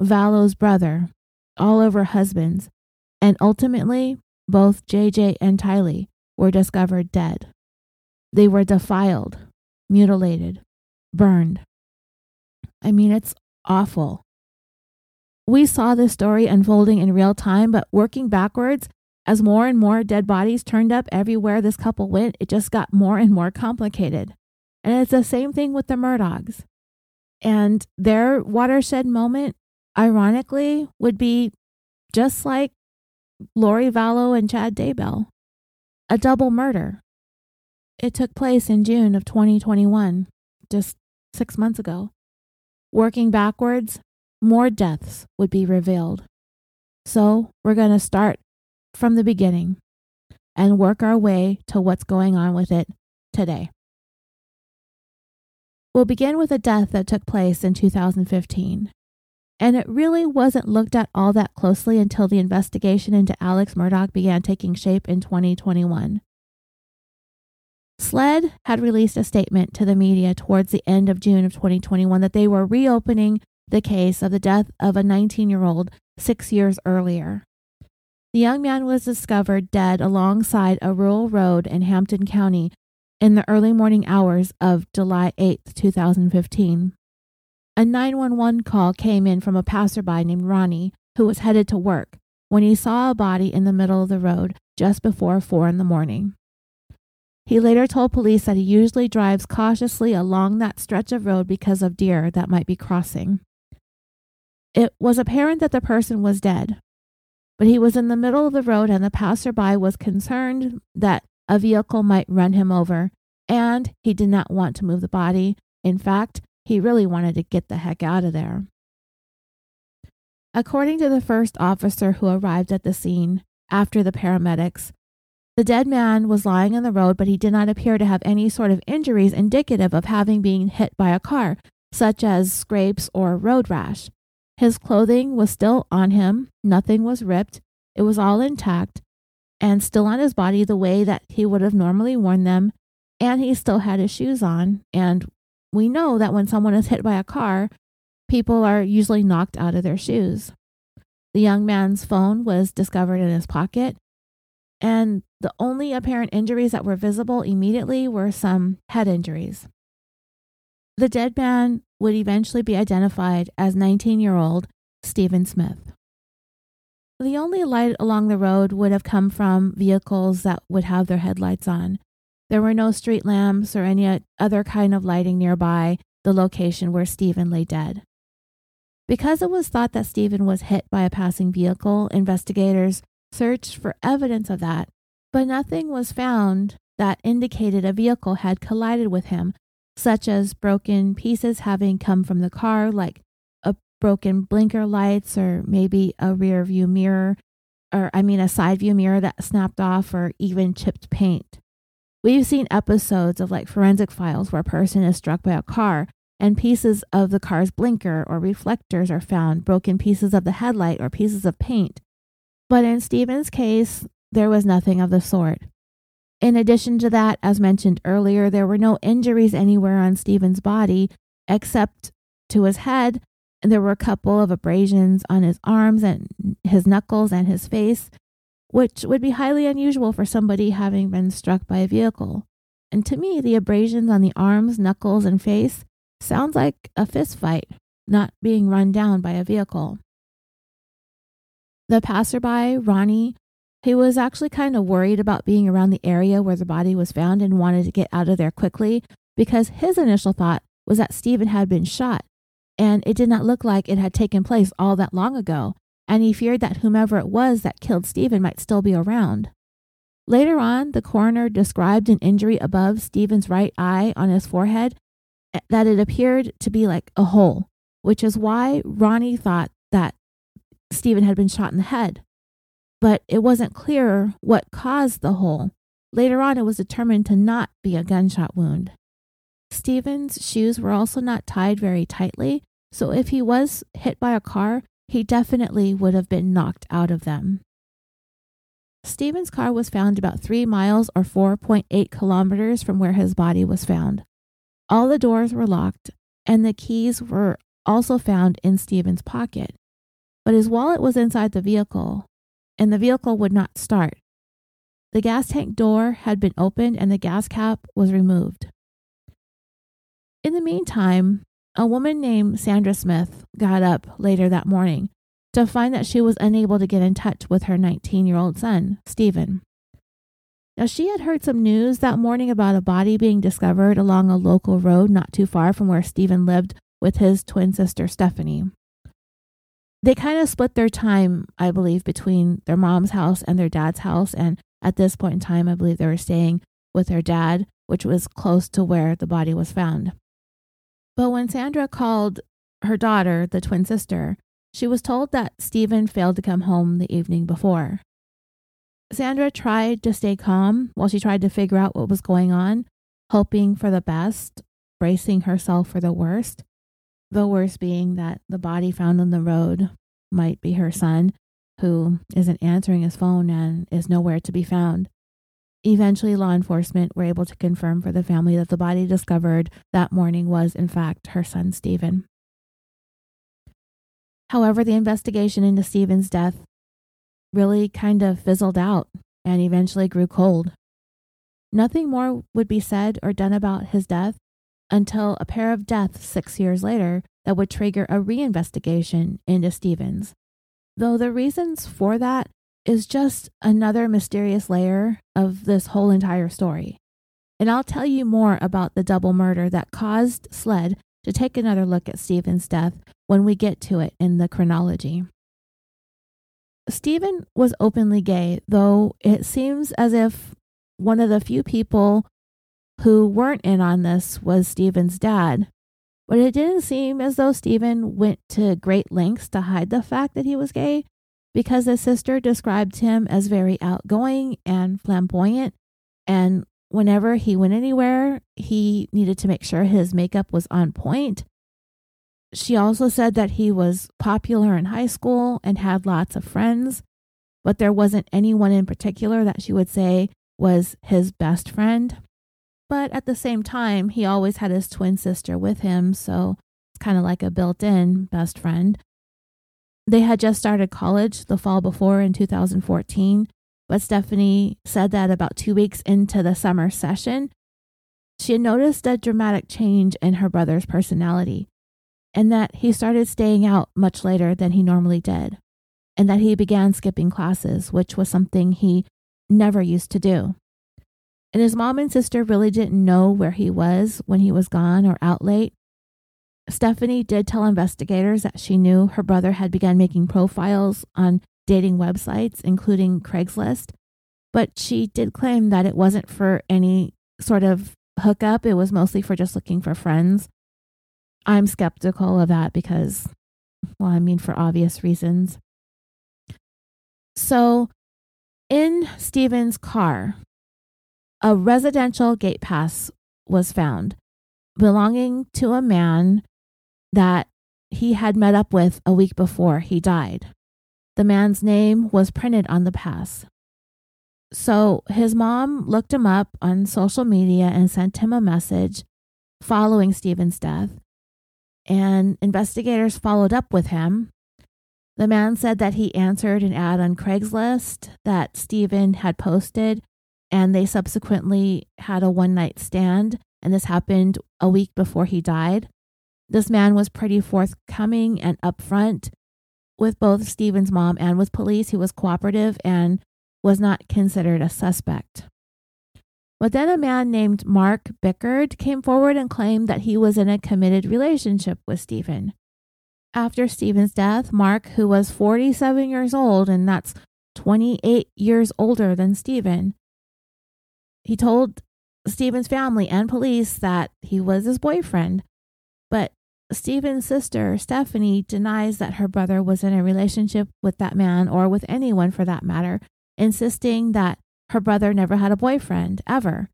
Vallow's brother, all of her husbands, and ultimately both JJ and Tylee were discovered dead. They were defiled, mutilated, burned. I mean, it's awful. We saw this story unfolding in real time, but working backwards, as more and more dead bodies turned up everywhere this couple went, it just got more and more complicated. And it's the same thing with the Murdaughs. And their watershed moment, ironically, would be just like Lori Vallow and Chad Daybell a double murder. It took place in June of 2021, just six months ago. Working backwards, more deaths would be revealed. So we're going to start from the beginning and work our way to what's going on with it today. We'll begin with a death that took place in 2015. And it really wasn't looked at all that closely until the investigation into Alex Murdaugh began taking shape in 2021. SLED had released a statement to the media towards the end of June of 2021 that they were reopening the case of the death of a 19 year old six years earlier. The young man was discovered dead alongside a rural road in Hampton County in the early morning hours of July 8, 2015. A 911 call came in from a passerby named Ronnie who was headed to work when he saw a body in the middle of the road just before 4 in the morning. He later told police that he usually drives cautiously along that stretch of road because of deer that might be crossing. It was apparent that the person was dead, but he was in the middle of the road and the passerby was concerned that a vehicle might run him over, and he did not want to move the body. In fact, he really wanted to get the heck out of there. According to the first officer who arrived at the scene after the paramedics, the dead man was lying in the road, but he did not appear to have any sort of injuries indicative of having been hit by a car, such as scrapes or road rash. His clothing was still on him, nothing was ripped, it was all intact and still on his body the way that he would have normally worn them, and he still had his shoes on. And we know that when someone is hit by a car, people are usually knocked out of their shoes. The young man's phone was discovered in his pocket, and the only apparent injuries that were visible immediately were some head injuries. The dead man would eventually be identified as 19 year old Stephen Smith. The only light along the road would have come from vehicles that would have their headlights on. There were no street lamps or any other kind of lighting nearby the location where Stephen lay dead. Because it was thought that Stephen was hit by a passing vehicle, investigators searched for evidence of that, but nothing was found that indicated a vehicle had collided with him such as broken pieces having come from the car, like a broken blinker lights or maybe a rear view mirror, or I mean, a side view mirror that snapped off, or even chipped paint. We've seen episodes of like forensic files where a person is struck by a car and pieces of the car's blinker or reflectors are found, broken pieces of the headlight or pieces of paint. But in Stephen's case, there was nothing of the sort. In addition to that, as mentioned earlier, there were no injuries anywhere on Stephen's body except to his head. And there were a couple of abrasions on his arms and his knuckles and his face, which would be highly unusual for somebody having been struck by a vehicle. And to me, the abrasions on the arms, knuckles, and face sounds like a fist fight, not being run down by a vehicle. The passerby, Ronnie, he was actually kind of worried about being around the area where the body was found and wanted to get out of there quickly because his initial thought was that Stephen had been shot and it did not look like it had taken place all that long ago, and he feared that whomever it was that killed Stephen might still be around. Later on, the coroner described an injury above Stephen's right eye on his forehead eh, that it appeared to be like a hole, which is why Ronnie thought that Stephen had been shot in the head. But it wasn't clear what caused the hole. Later on, it was determined to not be a gunshot wound. Stephen's shoes were also not tied very tightly, so if he was hit by a car, he definitely would have been knocked out of them. Stephen's car was found about three miles or 4.8 kilometers from where his body was found. All the doors were locked, and the keys were also found in Stephen's pocket. But his wallet was inside the vehicle, and the vehicle would not start. The gas tank door had been opened and the gas cap was removed. In the meantime, a woman named Sandra Smith got up later that morning to find that she was unable to get in touch with her 19 year old son, Stephen. Now, she had heard some news that morning about a body being discovered along a local road not too far from where Stephen lived with his twin sister, Stephanie. They kind of split their time, I believe, between their mom's house and their dad's house. And at this point in time, I believe they were staying with their dad, which was close to where the body was found. But when Sandra called her daughter, the twin sister, she was told that Stephen failed to come home the evening before. Sandra tried to stay calm while she tried to figure out what was going on, hoping for the best, bracing herself for the worst. The worst being that the body found on the road might be her son, who isn't answering his phone and is nowhere to be found. Eventually, law enforcement were able to confirm for the family that the body discovered that morning was, in fact, her son, Stephen. However, the investigation into Stephen's death really kind of fizzled out and eventually grew cold. Nothing more would be said or done about his death until a pair of deaths six years later that would trigger a reinvestigation into Stevens. Though the reasons for that is just another mysterious layer of this whole entire story. And I'll tell you more about the double murder that caused SLED to take another look at Stephen's death when we get to it in the chronology. Stephen was openly gay, though it seems as if one of the few people who weren't in on this was Stephen's dad. But it didn't seem as though Stephen went to great lengths to hide the fact that he was gay, because his sister described him as very outgoing and flamboyant. And whenever he went anywhere, he needed to make sure his makeup was on point. She also said that he was popular in high school and had lots of friends, but there wasn't anyone in particular that she would say was his best friend. But at the same time, he always had his twin sister with him, so it's kind of like a built in best friend. They had just started college the fall before in 2014, but Stephanie said that about two weeks into the summer session, she had noticed a dramatic change in her brother's personality, and that he started staying out much later than he normally did, and that he began skipping classes, which was something he never used to do. And his mom and sister really didn't know where he was when he was gone or out late, Stephanie did tell investigators that she knew her brother had begun making profiles on dating websites, including Craigslist, but she did claim that it wasn't for any sort of hookup. It was mostly for just looking for friends. I'm skeptical of that because, well, I mean, for obvious reasons. So, in Stephen's car, a residential gate pass was found belonging to a man that he had met up with a week before he died. The man's name was printed on the pass. So his mom looked him up on social media and sent him a message following Stephen's death. And investigators followed up with him. The man said that he answered an ad on Craigslist that Stephen had posted, and they subsequently had a one night stand. And this happened a week before he died. This man was pretty forthcoming and upfront with both Stephen's mom and with police. He was cooperative and was not considered a suspect. But then a man named Mark Bickard came forward and claimed that he was in a committed relationship with Stephen. After Stephen's death, Mark, who was 47 years old, and that's 28 years older than Stephen, He told Stephen's family and police that he was his boyfriend, but Stephen's sister, Stephanie, denies that her brother was in a relationship with that man or with anyone for that matter, insisting that her brother never had a boyfriend, ever.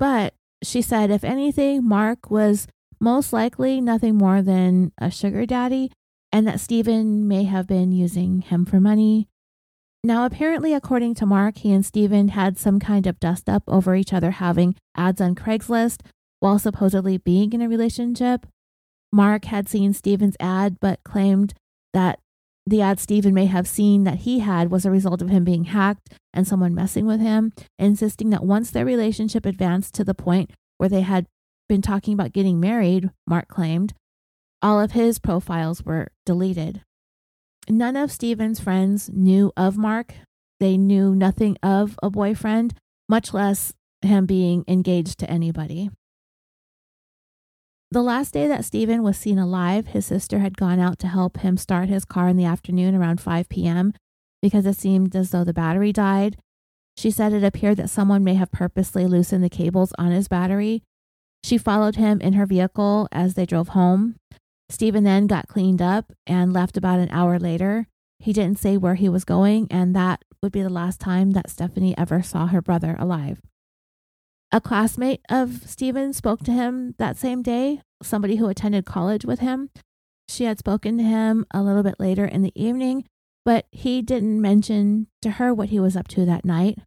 But she said, if anything, Mark was most likely nothing more than a sugar daddy, and that Stephen may have been using him for money. Now, apparently, according to Mark, he and Stephen had some kind of dust up over each other having ads on Craigslist while supposedly being in a relationship. Mark had seen Stephen's ad, but claimed that the ad Stephen may have seen that he had was a result of him being hacked and someone messing with him, insisting that once their relationship advanced to the point where they had been talking about getting married, Mark claimed, all of his profiles were deleted. None of Stephen's friends knew of Mark. They knew nothing of a boyfriend, much less him being engaged to anybody. The last day that Stephen was seen alive, his sister had gone out to help him start his car in the afternoon around 5 p.m. because it seemed as though the battery died. She said it appeared that someone may have purposely loosened the cables on his battery. She followed him in her vehicle as they drove home. Stephen then got cleaned up and left about an hour later. He didn't say where he was going, and that would be the last time that Stephanie ever saw her brother alive. A classmate of Stephen spoke to him that same day, somebody who attended college with him. She had spoken to him a little bit later in the evening, but he didn't mention to her what he was up to that night.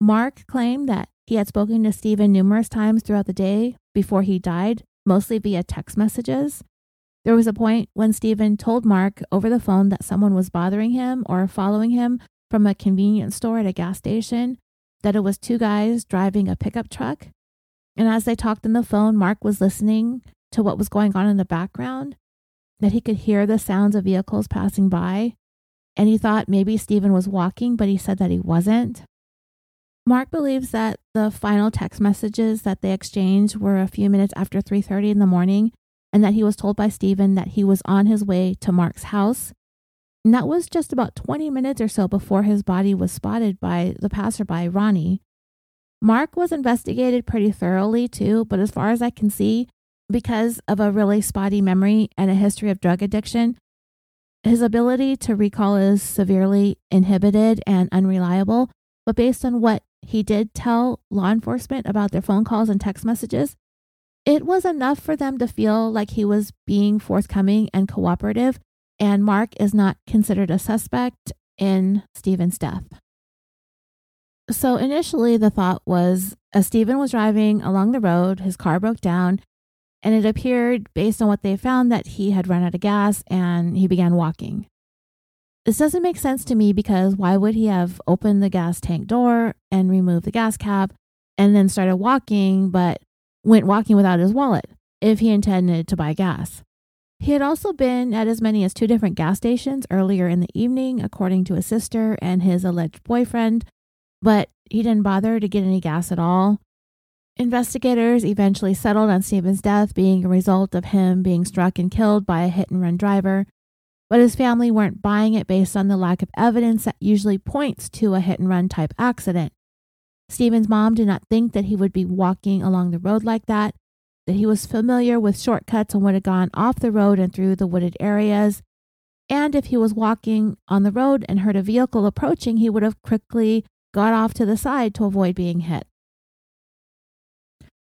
Mark claimed that he had spoken to Stephen numerous times throughout the day before he died, mostly via text messages. There was a point when Stephen told Mark over the phone that someone was bothering him or following him from a convenience store at a gas station that it was two guys driving a pickup truck. And as they talked on the phone, Mark was listening to what was going on in the background, that he could hear the sounds of vehicles passing by. And he thought maybe Stephen was walking, but he said that he wasn't. Mark believes that the final text messages that they exchanged were a few minutes after 3:30 in the morning and that he was told by Stephen that he was on his way to Mark's house and that was just about 20 minutes or so before his body was spotted by the passerby, Ronnie. Mark was investigated pretty thoroughly too, but as far as I can see, because of a really spotty memory and a history of drug addiction, his ability to recall is severely inhibited and unreliable. But based on what he did tell law enforcement about their phone calls and text messages, it was enough for them to feel like he was being forthcoming and cooperative and Mark is not considered a suspect in Stephen's death. So initially, the thought was as Stephen was driving along the road, his car broke down, and it appeared, based on what they found, that he had run out of gas and he began walking. This doesn't make sense to me because why would he have opened the gas tank door and removed the gas cap and then started walking, but went walking without his wallet if he intended to buy gas? He had also been at as many as two different gas stations earlier in the evening, according to his sister and his alleged boyfriend, but he didn't bother to get any gas at all. Investigators eventually settled on Stephen's death being a result of him being struck and killed by a hit and run driver, but his family weren't buying it based on the lack of evidence that usually points to a hit and run type accident. Stephen's mom did not think that he would be walking along the road like that, that he was familiar with shortcuts and would have gone off the road and through the wooded areas. And if he was walking on the road and heard a vehicle approaching, he would have quickly got off to the side to avoid being hit.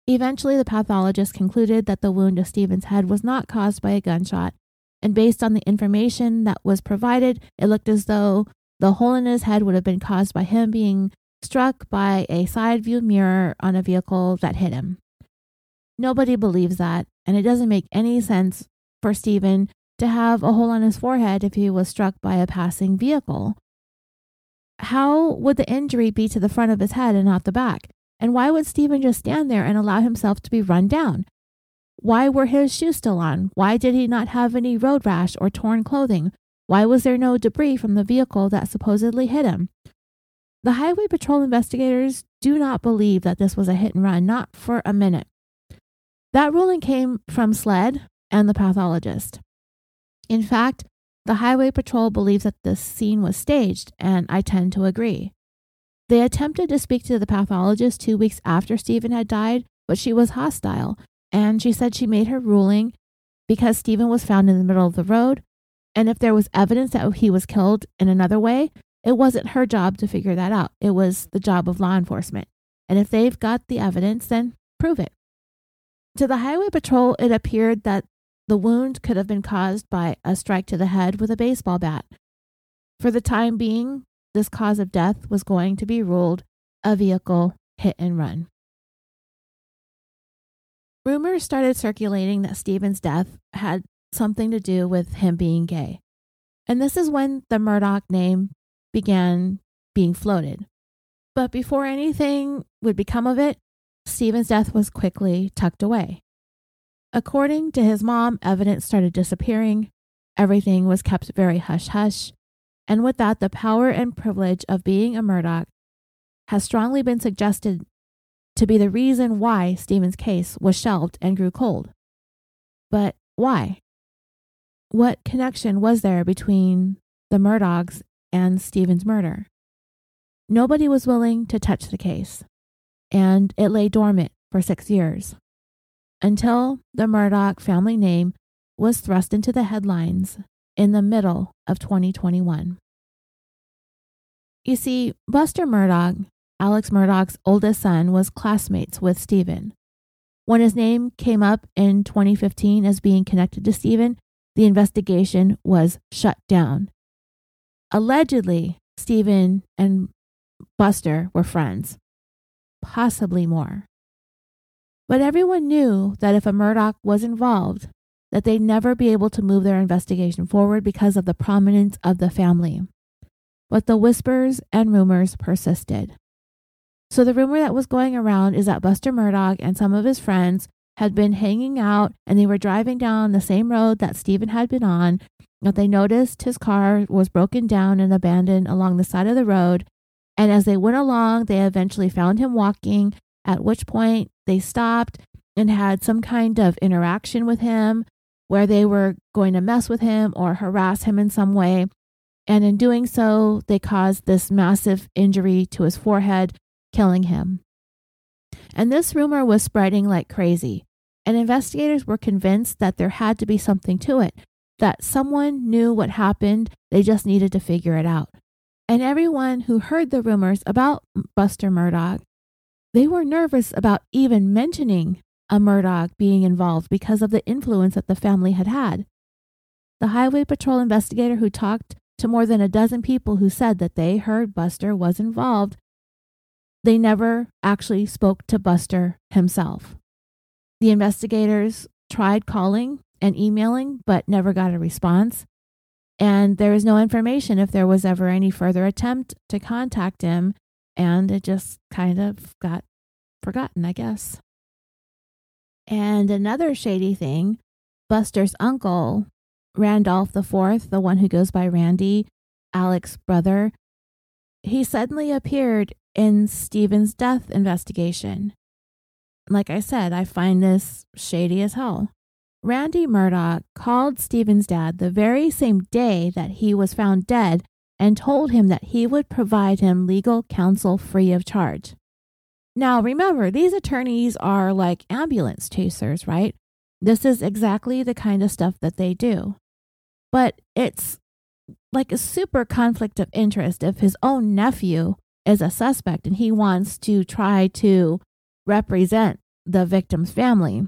Eventually, the pathologist concluded that the wound to Stephen's head was not caused by a gunshot, and based on the information that was provided, it looked as though the hole in his head would have been caused by him being struck by a side view mirror on a vehicle that hit him. Nobody believes that, and it doesn't make any sense for Stephen to have a hole on his forehead if he was struck by a passing vehicle. How would the injury be to the front of his head and not the back? And why would Stephen just stand there and allow himself to be run down? Why were his shoes still on? Why did he not have any road rash or torn clothing? Why was there no debris from the vehicle that supposedly hit him? The Highway Patrol investigators do not believe that this was a hit and run, not for a minute. That ruling came from SLED and the pathologist. In fact, the Highway Patrol believes that this scene was staged, and I tend to agree. They attempted to speak to the pathologist two weeks after Stephen had died, but she was hostile, and she said she made her ruling because Stephen was found in the middle of the road, and if there was evidence that he was killed in another way, it wasn't her job to figure that out. It was the job of law enforcement. And if they've got the evidence, then prove it. To the highway patrol, it appeared that the wound could have been caused by a strike to the head with a baseball bat. For the time being, this cause of death was going to be ruled a vehicle hit and run. Rumors started circulating that Stephen's death had something to do with him being gay. And this is when the Murdaugh name began being floated. But before anything would become of it, Stephen's death was quickly tucked away. According to his mom, evidence started disappearing. Everything was kept very hush hush. And with that, the power and privilege of being a Murdaugh has strongly been suggested to be the reason why Stephen's case was shelved and grew cold. But why? What connection was there between the Murdaughs and Stephen's murder? Nobody was willing to touch the case, and it lay dormant for six years until the Murdaugh family name was thrust into the headlines in the middle of 2021. You see, Buster Murdaugh, Alex Murdaugh's oldest son, was classmates with Stephen. When his name came up in 2015 as being connected to Stephen, the investigation was shut down. Allegedly, Stephen and Buster were friends, possibly more. But everyone knew that if a Murdaugh was involved, that they'd never be able to move their investigation forward because of the prominence of the family. But the whispers and rumors persisted. So the rumor that was going around is that Buster Murdaugh and some of his friends had been hanging out and they were driving down the same road that Stephen had been on. That they noticed his car was broken down and abandoned along the side of the road. And as they went along, they eventually found him walking, at which point they stopped and had some kind of interaction with him where they were going to mess with him or harass him in some way. And in doing so, they caused this massive injury to his forehead, killing him. And this rumor was spreading like crazy. And investigators were convinced that there had to be something to it, that someone knew what happened, they just needed to figure it out. And everyone who heard the rumors about Buster Murdaugh, they were nervous about even mentioning a Murdaugh being involved because of the influence that the family had had. The Highway Patrol investigator who talked to more than a dozen people who said that they heard Buster was involved, they never actually spoke to Buster himself. The investigators tried calling and emailing, but never got a response. And there is no information if there was ever any further attempt to contact him, and it just kind of got forgotten, I guess. And another shady thing Buster's uncle, Randolph IV, the one who goes by Randy, Alex's brother, he suddenly appeared in Stephen's death investigation. Like I said, I find this shady as hell. Randy Murdaugh called Stephen's dad the very same day that he was found dead and told him that he would provide him legal counsel free of charge. Now, remember, these attorneys are like ambulance chasers, right? This is exactly the kind of stuff that they do. But it's like a super conflict of interest if his own nephew is a suspect and he wants to try to represent the victim's family.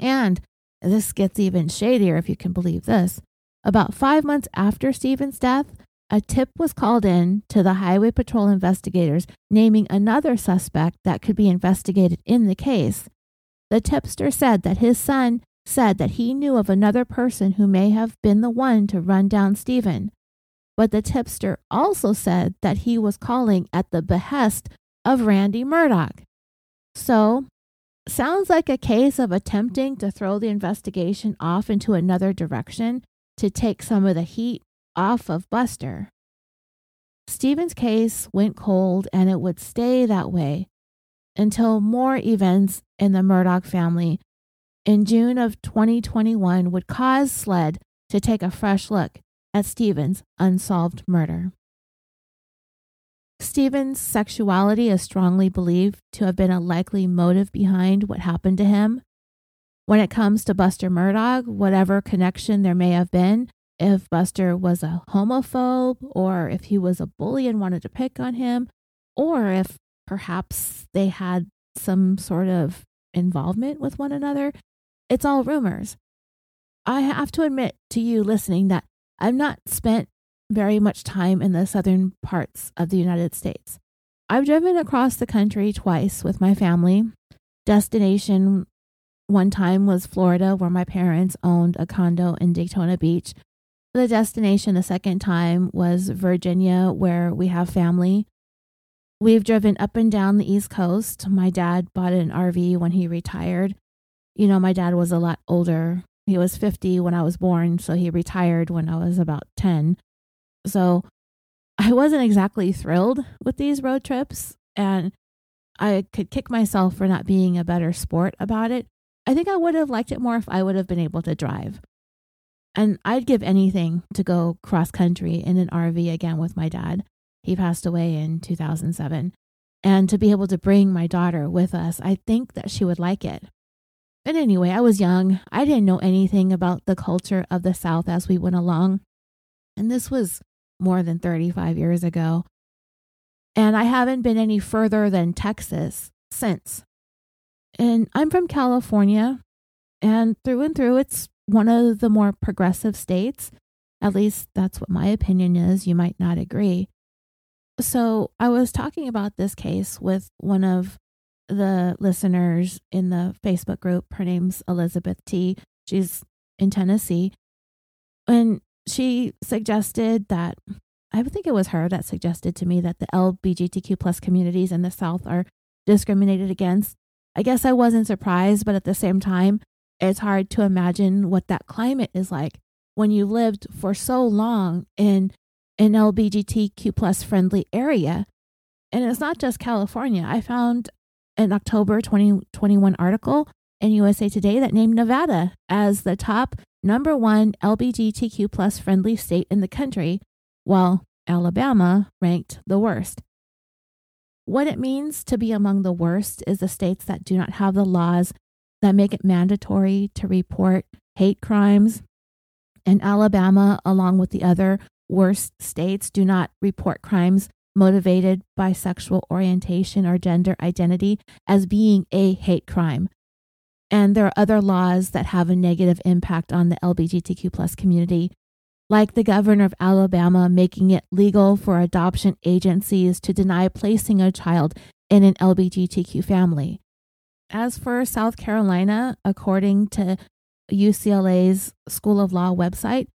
And this gets even shadier if you can believe this. About five months after Stephen's death, a tip was called in to the Highway Patrol investigators naming another suspect that could be investigated in the case. The tipster said that his son said that he knew of another person who may have been the one to run down Stephen. But the tipster also said that he was calling at the behest of Randy Murdaugh. So, sounds like a case of attempting to throw the investigation off into another direction to take some of the heat off of Buster. Stephen's case went cold and it would stay that way until more events in the Murdaugh family in June of 2021 would cause SLED to take a fresh look at Stephen's unsolved murder. Stephen's sexuality is strongly believed to have been a likely motive behind what happened to him. When it comes to Buster Murdaugh, whatever connection there may have been, if Buster was a homophobe or if he was a bully and wanted to pick on him, or if perhaps they had some sort of involvement with one another, it's all rumors. I have to admit to you listening that I've not spent very much time in the southern parts of the United States. I've driven across the country twice with my family. Destination one time was Florida, where my parents owned a condo in Daytona Beach. The destination the second time was Virginia, where we have family. We've driven up and down the East Coast. My dad bought an RV when he retired. You know, my dad was a lot older. He was 50 when I was born, so he retired when I was about 10. So I wasn't exactly thrilled with these road trips, and I could kick myself for not being a better sport about it. I think I would have liked it more if I would have been able to drive. And I'd give anything to go cross country in an RV again with my dad. He passed away in 2007. And to be able to bring my daughter with us, I think that she would like it. But anyway, I was young. I didn't know anything about the culture of the South as we went along. And this was more than 35 years ago. And I haven't been any further than Texas since. And I'm from California, and through and through, it's one of the more progressive states. At least that's what my opinion is. You might not agree. So I was talking about this case with one of the listeners in the Facebook group. Her name's Elizabeth T. She's in Tennessee. And she suggested that I think it was her that suggested to me that the LGBTQ plus communities in the South are discriminated against. I guess I wasn't surprised, but at the same time, it's hard to imagine what that climate is like when you lived for so long in an LGBTQ plus friendly area. And it's not just California. I found an October 2021 article in USA Today that named Nevada as the top number one LGBTQ plus friendly state in the country, while Alabama ranked the worst. What it means to be among the worst is the states that do not have the laws that make it mandatory to report hate crimes. And Alabama, along with the other worst states, do not report crimes motivated by sexual orientation or gender identity as being a hate crime. And there are other laws that have a negative impact on the LGBTQ plus community, like the governor of Alabama making it legal for adoption agencies to deny placing a child in an LGBTQ family. As for South Carolina, according to UCLA's School of Law website,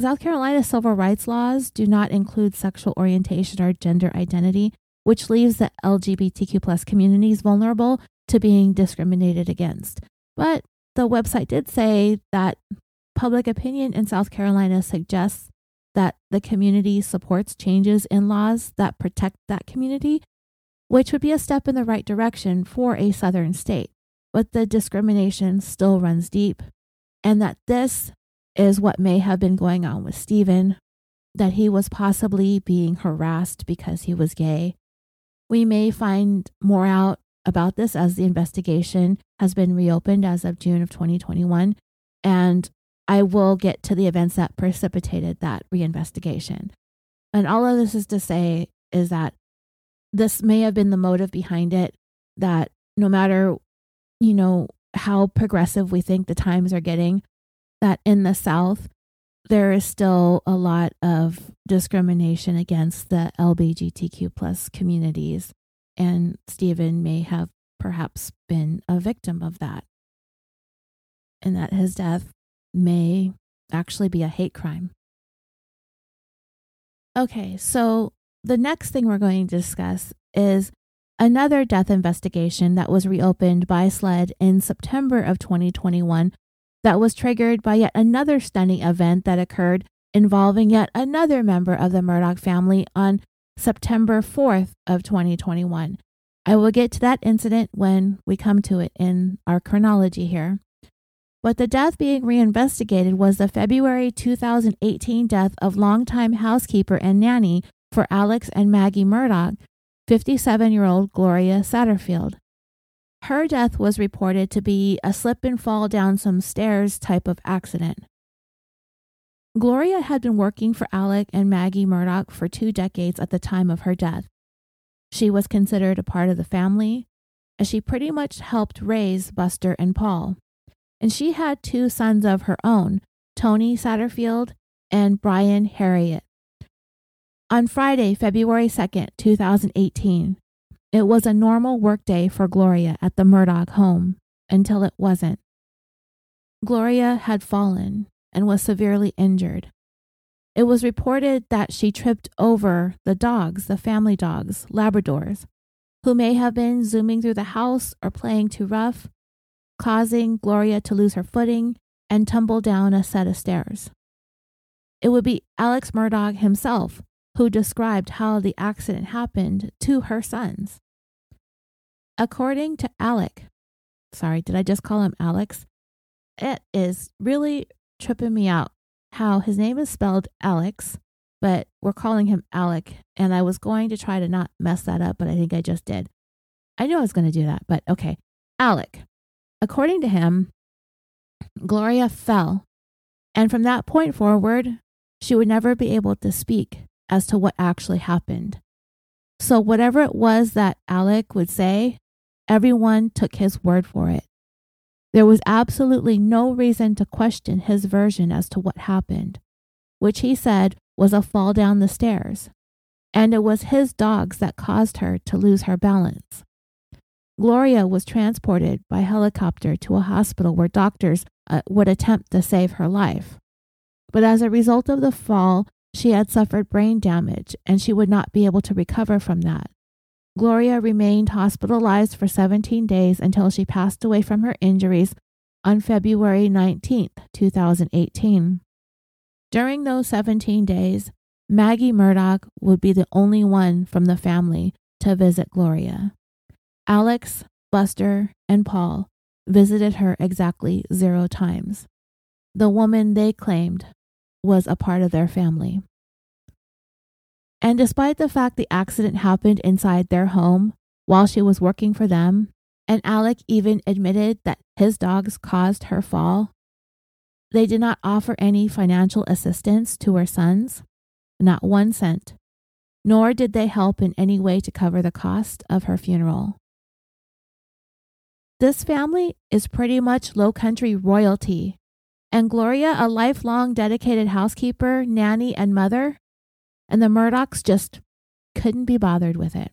South Carolina's civil rights laws do not include sexual orientation or gender identity, which leaves the LGBTQ plus communities vulnerable to being discriminated against. But the website did say that public opinion in South Carolina suggests that the community supports changes in laws that protect that community, which would be a step in the right direction for a southern state. But the discrimination still runs deep, and that this is what may have been going on with Stephen, that he was possibly being harassed because he was gay. We may find more out about this as the investigation has been reopened as of June of 2021. And I will get to the events that precipitated that reinvestigation. And all of this is to say is that this may have been the motive behind it, that no matter, you know, how progressive we think the times are getting, that in the South, there is still a lot of discrimination against the LGBTQ plus communities and Stephen may have perhaps been a victim of that. And that his death may actually be a hate crime. Okay, so the next thing we're going to discuss is another death investigation that was reopened by SLED in September of 2021 that was triggered by yet another stunning event that occurred involving yet another member of the Murdaugh family on September 4th of 2021. I will get to that incident when we come to it in our chronology here. But the death being reinvestigated was the February 2018 death of longtime housekeeper and nanny for Alex and Maggie Murdaugh, 57 year old Gloria Satterfield. Her death was reported to be a slip and fall down some stairs type of accident. Gloria had been working for Alec and Maggie Murdaugh for two decades at the time of her death. She was considered a part of the family, as she pretty much helped raise Buster and Paul. And she had two sons of her own, Tony Satterfield and Brian Harriott. On Friday, February 2nd, 2018, it was a normal workday for Gloria at the Murdaugh home until it wasn't. Gloria had fallen and was severely injured. It was reported that she tripped over the dogs, the family dogs, Labradors, who may have been zooming through the house or playing too rough, causing Gloria to lose her footing and tumble down a set of stairs. It would be Alex Murdaugh himself who described how the accident happened to her sons. According to Alec, sorry, did I just call him Alex? It is really tripping me out how his name is spelled Alex, but we're calling him Alec. And I was going to try to not mess that up, but I think I just did. I knew I was going to do that, but okay. Alec. According to him, Gloria fell. And from that point forward, she would never be able to speak as to what actually happened. So, whatever it was that Alec would say, everyone took his word for it. There was absolutely no reason to question his version as to what happened, which he said was a fall down the stairs, and it was his dogs that caused her to lose her balance. Gloria was transported by helicopter to a hospital where doctors uh, would attempt to save her life. But as a result of the fall, she had suffered brain damage and she would not be able to recover from that. Gloria remained hospitalized for 17 days until she passed away from her injuries on February 19, 2018. During those 17 days, Maggie Murdaugh would be the only one from the family to visit Gloria. Alex, Buster, and Paul visited her exactly zero times. The woman they claimed was a part of their family. And despite the fact the accident happened inside their home while she was working for them, and Alec even admitted that his dogs caused her fall, they did not offer any financial assistance to her sons, not one cent, nor did they help in any way to cover the cost of her funeral. This family is pretty much low country royalty, and Gloria, a lifelong dedicated housekeeper, nanny, and mother, and the Murdaughs just couldn't be bothered with it.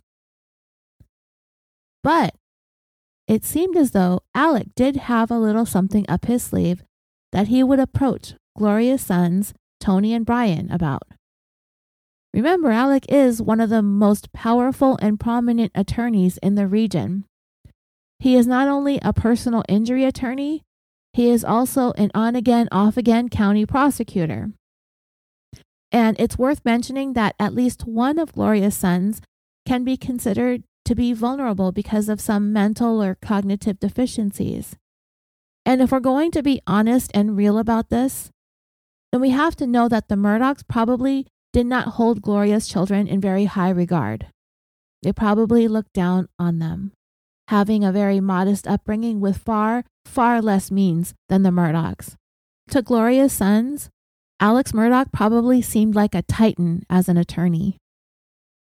But it seemed as though Alec did have a little something up his sleeve that he would approach Gloria's sons, Tony and Brian, about. Remember, Alec is one of the most powerful and prominent attorneys in the region. He is not only a personal injury attorney, he is also an on again, off again county prosecutor. And it's worth mentioning that at least one of Gloria's sons can be considered to be vulnerable because of some mental or cognitive deficiencies. And if we're going to be honest and real about this, then we have to know that the Murdaughs probably did not hold Gloria's children in very high regard. They probably looked down on them, having a very modest upbringing with far, far less means than the Murdaughs. To Gloria's sons, Alex Murdaugh probably seemed like a titan as an attorney.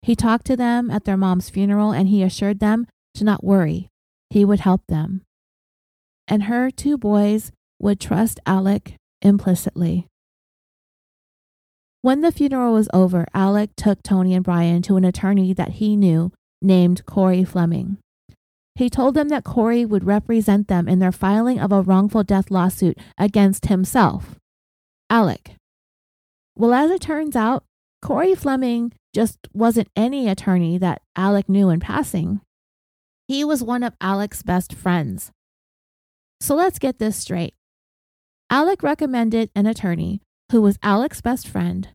He talked to them at their mom's funeral and he assured them to not worry, he would help them. And her two boys would trust Alec implicitly. When the funeral was over, Alec took Tony and Brian to an attorney that he knew named Corey Fleming. He told them that Corey would represent them in their filing of a wrongful death lawsuit against himself Alec. Well, as it turns out, Corey Fleming just wasn't any attorney that Alec knew in passing. He was one of Alec's best friends. So let's get this straight. Alec recommended an attorney who was Alec's best friend,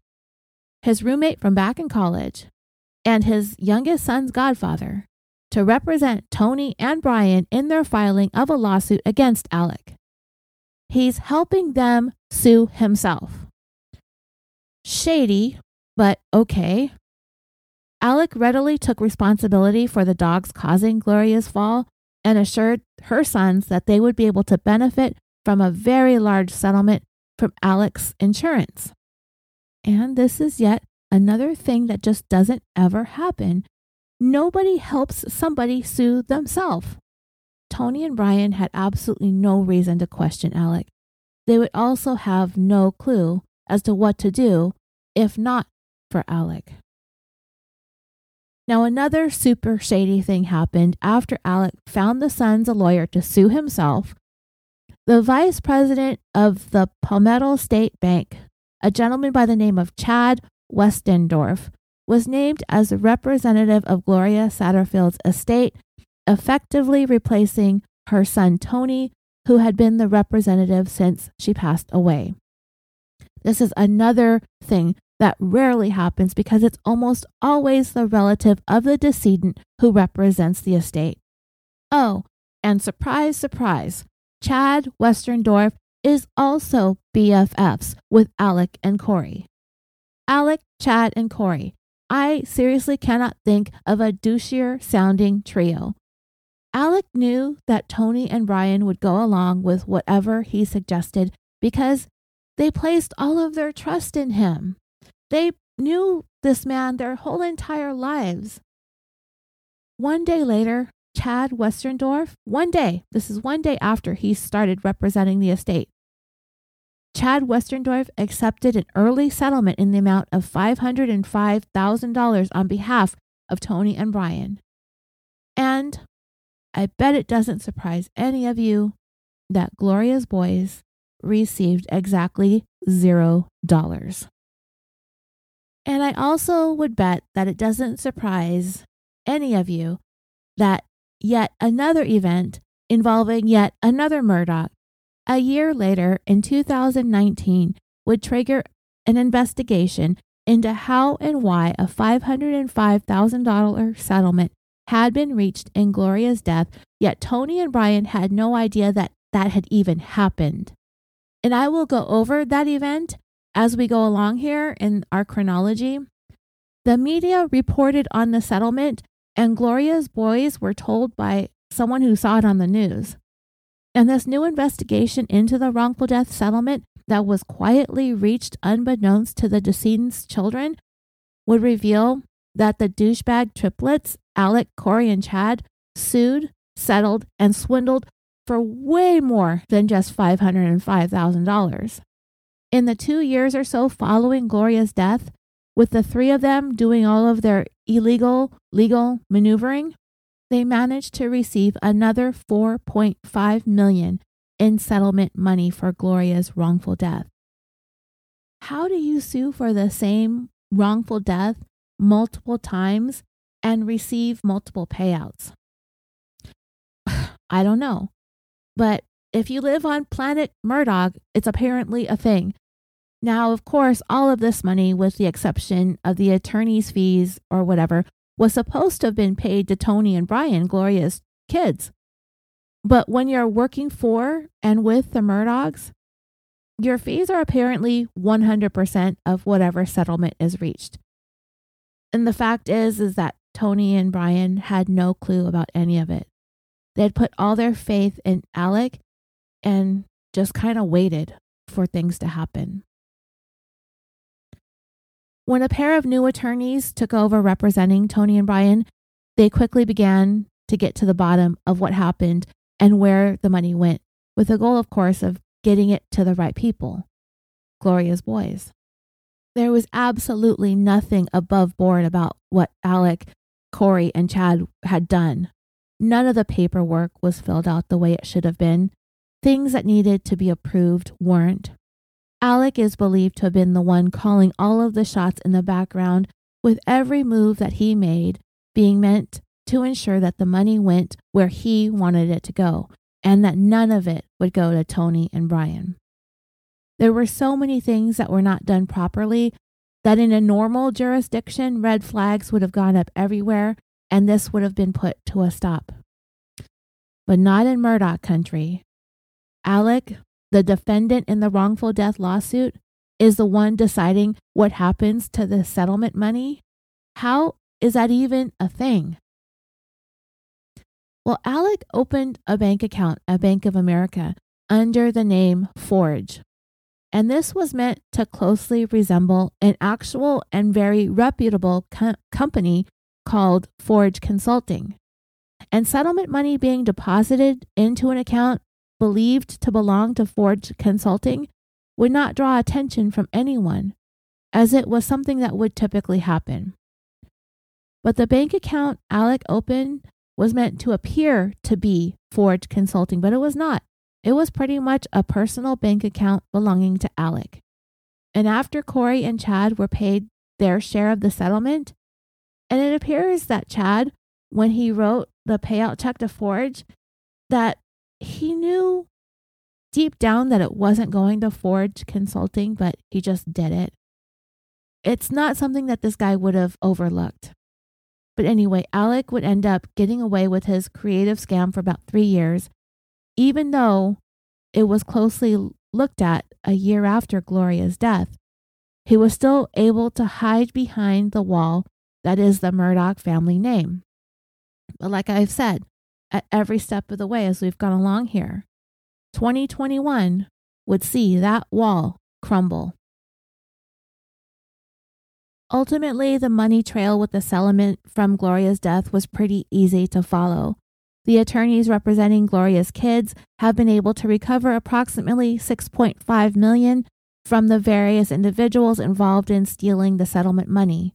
his roommate from back in college, and his youngest son's godfather to represent Tony and Brian in their filing of a lawsuit against Alec. He's helping them sue himself. Shady, but okay. Alec readily took responsibility for the dogs causing Gloria's fall and assured her sons that they would be able to benefit from a very large settlement from Alec's insurance. And this is yet another thing that just doesn't ever happen. Nobody helps somebody sue themselves. Tony and Brian had absolutely no reason to question Alec. They would also have no clue as to what to do if not for Alec. Now, another super shady thing happened after Alec found the sons a lawyer to sue himself. The vice president of the Palmetto State Bank, a gentleman by the name of Chad Westendorf, was named as the representative of Gloria Satterfield's estate, effectively replacing her son Tony, who had been the representative since she passed away. This is another thing that rarely happens because it's almost always the relative of the decedent who represents the estate. Oh, and surprise, surprise, Chad Westerndorf is also BFFs with Alec and Corey. Alec, Chad, and Corey. I seriously cannot think of a douchier sounding trio. Alec knew that Tony and Brian would go along with whatever he suggested because they placed all of their trust in him. They knew this man their whole entire lives. One day later, Chad Westerndorf, one day, this is one day after he started representing the estate, Chad Westerndorf accepted an early settlement in the amount of $505,000 on behalf of Tony and Brian. And I bet it doesn't surprise any of you that Gloria's boys received exactly zero dollars. And I also would bet that it doesn't surprise any of you that yet another event involving yet another Murdaugh a year later in 2019 would trigger an investigation into how and why a $505,000 settlement had been reached in Gloria's death, yet Tony and Brian had no idea that that had even happened. And I will go over that event as we go along here in our chronology, the media reported on the settlement, and Gloria's boys were told by someone who saw it on the news. And this new investigation into the wrongful death settlement that was quietly reached unbeknownst to the decedent's children would reveal that the douchebag triplets, Alec, Corey, and Chad, sued, settled, and swindled for way more than just $505,000. In the two years or so following Gloria's death, with the three of them doing all of their illegal legal maneuvering, they managed to receive another 4.5 million in settlement money for Gloria's wrongful death. How do you sue for the same wrongful death multiple times and receive multiple payouts? I don't know. But if you live on planet Murdaugh, it's apparently a thing. Now, of course, all of this money, with the exception of the attorney's fees or whatever, was supposed to have been paid to Tony and Brian, Gloria's kids. But when you're working for and with the Murdaughs, your fees are apparently 100% of whatever settlement is reached. And the fact is is that Tony and Brian had no clue about any of it. They had put all their faith in Alec and just kind of waited for things to happen. When a pair of new attorneys took over representing Tony and Brian, they quickly began to get to the bottom of what happened and where the money went, with the goal, of course, of getting it to the right people Gloria's boys. There was absolutely nothing above board about what Alec, Corey, and Chad had done. None of the paperwork was filled out the way it should have been. Things that needed to be approved weren't. Alec is believed to have been the one calling all of the shots in the background, with every move that he made being meant to ensure that the money went where he wanted it to go and that none of it would go to Tony and Brian. There were so many things that were not done properly that in a normal jurisdiction, red flags would have gone up everywhere and this would have been put to a stop. But not in Murdaugh country. Alec the defendant in the wrongful death lawsuit is the one deciding what happens to the settlement money? How is that even a thing? Well, Alec opened a bank account at Bank of America under the name Forge. And this was meant to closely resemble an actual and very reputable co- company called Forge Consulting. And settlement money being deposited into an account believed to belong to Forge Consulting would not draw attention from anyone, as it was something that would typically happen. But the bank account Alec opened was meant to appear to be Forge Consulting, but it was not. It was pretty much a personal bank account belonging to Alec. And after Corey and Chad were paid their share of the settlement, and it appears that Chad, when he wrote the payout check to Forge, that he knew deep down that it wasn't going to Forge Consulting, but he just did it. It's not something that this guy would have overlooked. But anyway, Alec would end up getting away with his creative scam for about three years, even though it was closely looked at a year after Gloria's death. He was still able to hide behind the wall that is the Murdaugh family name. But like I've said, at every step of the way as we've gone along here, 2021 would see that wall crumble. Ultimately, the money trail with the settlement from Gloria's death was pretty easy to follow. The attorneys representing Gloria's kids have been able to recover approximately 6.5 million from the various individuals involved in stealing the settlement money.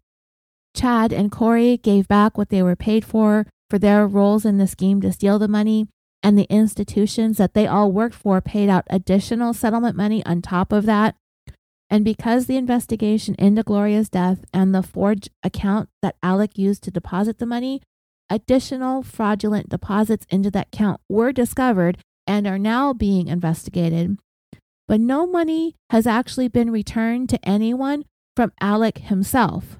Chad and Corey gave back what they were paid for for their roles in the scheme to steal the money, and the institutions that they all worked for paid out additional settlement money on top of that and because the investigation into Gloria's death and the forged account that Alec used to deposit the money, additional fraudulent deposits into that account were discovered and are now being investigated. But no money has actually been returned to anyone from Alec himself.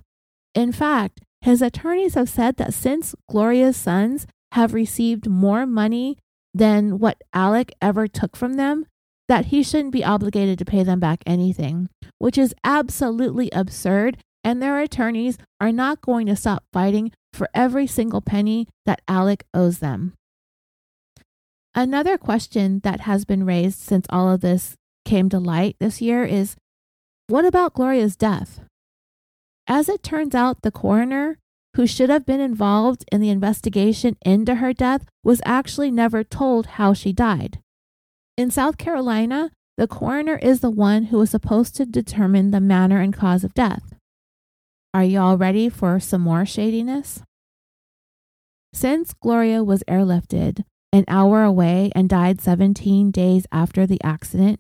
In fact, his attorneys have said that since Gloria's sons have received more money than what Alec ever took from them, that he shouldn't be obligated to pay them back anything, which is absolutely absurd. And their attorneys are not going to stop fighting for every single penny that Alec owes them. Another question that has been raised since all of this came to light this year is what about Gloria's death? As it turns out, the coroner, who should have been involved in the investigation into her death, was actually never told how she died. In South Carolina, the coroner is the one who is supposed to determine the manner and cause of death. Are you all ready for some more shadiness? Since Gloria was airlifted an hour away and died 17 days after the accident,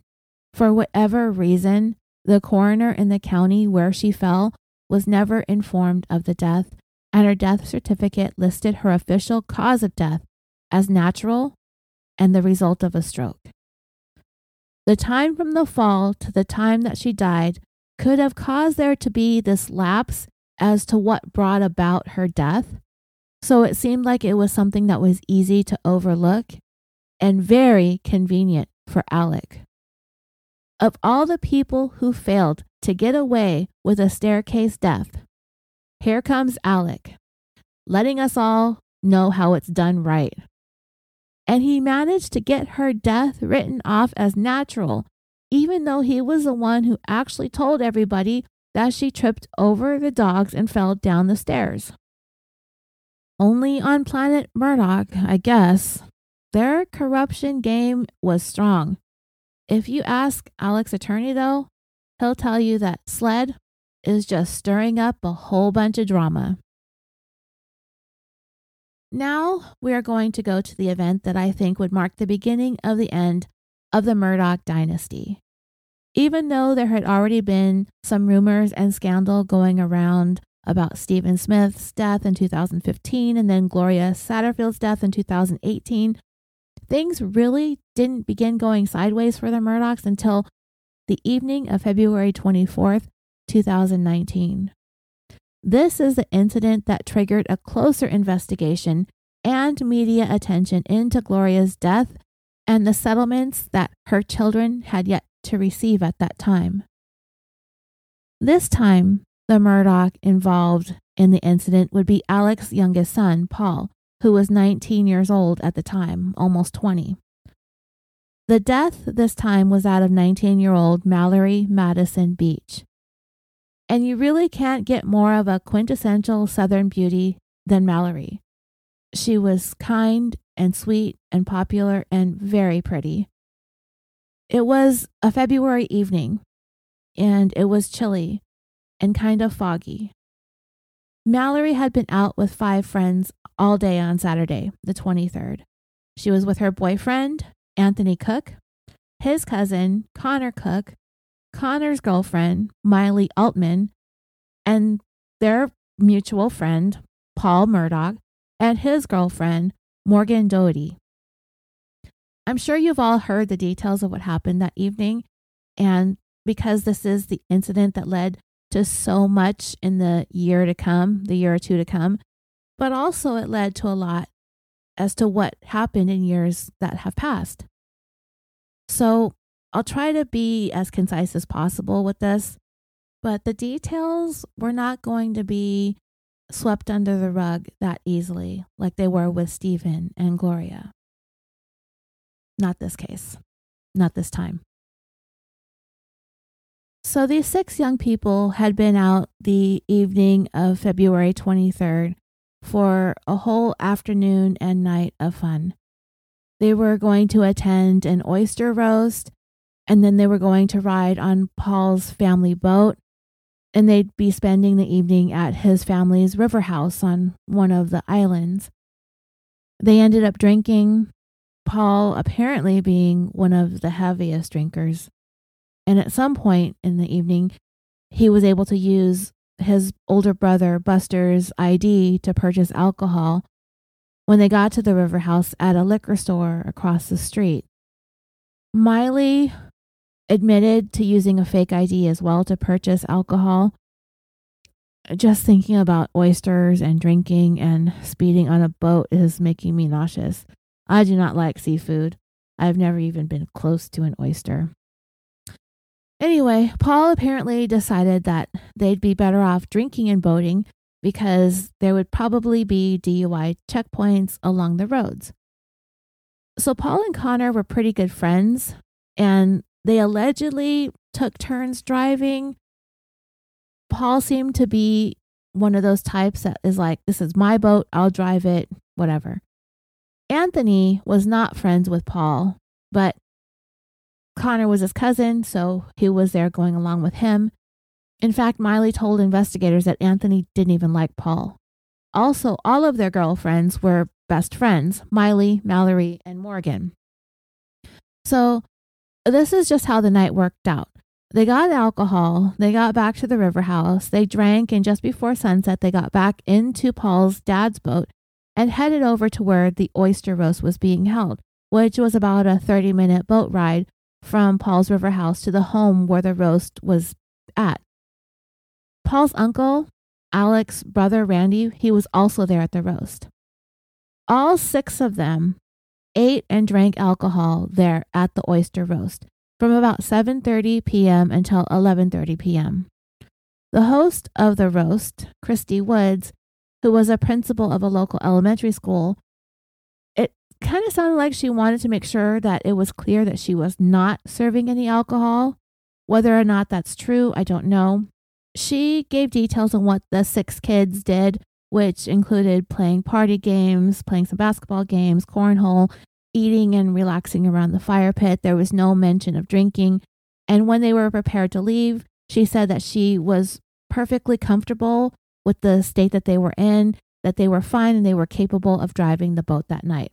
for whatever reason, the coroner in the county where she fell was never informed of the death, and her death certificate listed her official cause of death as natural and the result of a stroke. The time from the fall to the time that she died could have caused there to be this lapse as to what brought about her death. So it seemed like it was something that was easy to overlook and very convenient for Alec. Of all the people who failed to get away with a staircase death, here comes Alec, letting us all know how it's done right and he managed to get her death written off as natural, even though he was the one who actually told everybody that she tripped over the dogs and fell down the stairs. Only on planet Murdaugh, I guess, their corruption game was strong. If you ask Alec's attorney, though, he'll tell you that SLED is just stirring up a whole bunch of drama. Now we are going to go to the event that I think would mark the beginning of the end of the Murdaugh dynasty. Even though there had already been some rumors and scandal going around about Stephen Smith's death in 2015 and then Gloria Satterfield's death in 2018, things really didn't begin going sideways for the Murdaughs until the evening of February 24th, 2019. This is the incident that triggered a closer investigation and media attention into Gloria's death and the settlements that her children had yet to receive at that time. This time, the Murdaugh involved in the incident would be Alex's youngest son, Paul, who was 19 years old at the time, almost 20. The death this time was that of 19 year old Mallory Madison Beach. And you really can't get more of a quintessential Southern beauty than Mallory. She was kind and sweet and popular and very pretty. It was a February evening, and it was chilly and kind of foggy. Mallory had been out with five friends all day on Saturday, the 23rd. She was with her boyfriend, Anthony Cook, his cousin, Connor Cook, Connor's girlfriend, Miley Altman, and their mutual friend, Paul Murdaugh, and his girlfriend, Morgan Doherty. I'm sure you've all heard the details of what happened that evening, and because this is the incident that led to so much in the year to come, the year or two to come, but also it led to a lot as to what happened in years that have passed. So I'll try to be as concise as possible with this, but the details were not going to be swept under the rug that easily, like they were with Stephen and Gloria. Not this case, not this time. So these six young people had been out the evening of February 23rd for a whole afternoon and night of fun. They were going to attend an oyster roast, and then they were going to ride on Paul's family boat, and they'd be spending the evening at his family's river house on one of the islands. They ended up drinking, Paul apparently being one of the heaviest drinkers. And at some point in the evening, he was able to use his older brother Buster's ID to purchase alcohol when they got to the river house at a liquor store across the street. Miley admitted to using a fake ID as well to purchase alcohol. Just thinking about oysters and drinking and speeding on a boat is making me nauseous. I do not like seafood. I've never even been close to an oyster. Anyway, Paul apparently decided that they'd be better off drinking and boating because there would probably be DUI checkpoints along the roads. So Paul and Connor were pretty good friends and they allegedly took turns driving. Paul seemed to be one of those types that is like, This is my boat, I'll drive it, whatever. Anthony was not friends with Paul, but Connor was his cousin, so he was there going along with him. In fact, Miley told investigators that Anthony didn't even like Paul. Also, all of their girlfriends were best friends Miley, Mallory, and Morgan. So, this is just how the night worked out. They got alcohol, they got back to the river house, they drank, and just before sunset, they got back into Paul's dad's boat and headed over to where the oyster roast was being held, which was about a 30 minute boat ride from Paul's river house to the home where the roast was at. Paul's uncle, Alex's brother Randy, he was also there at the roast. All six of them ate and drank alcohol there at the oyster roast from about 7:30 p.m. until 11:30 p.m. The host of the roast, Christy Woods, who was a principal of a local elementary school, kind of sounded like she wanted to make sure that it was clear that she was not serving any alcohol. Whether or not that's true, I don't know. She gave details on what the six kids did, which included playing party games, playing some basketball games, cornhole, eating and relaxing around the fire pit. There was no mention of drinking. And when they were prepared to leave, she said that she was perfectly comfortable with the state that they were in, that they were fine and they were capable of driving the boat that night.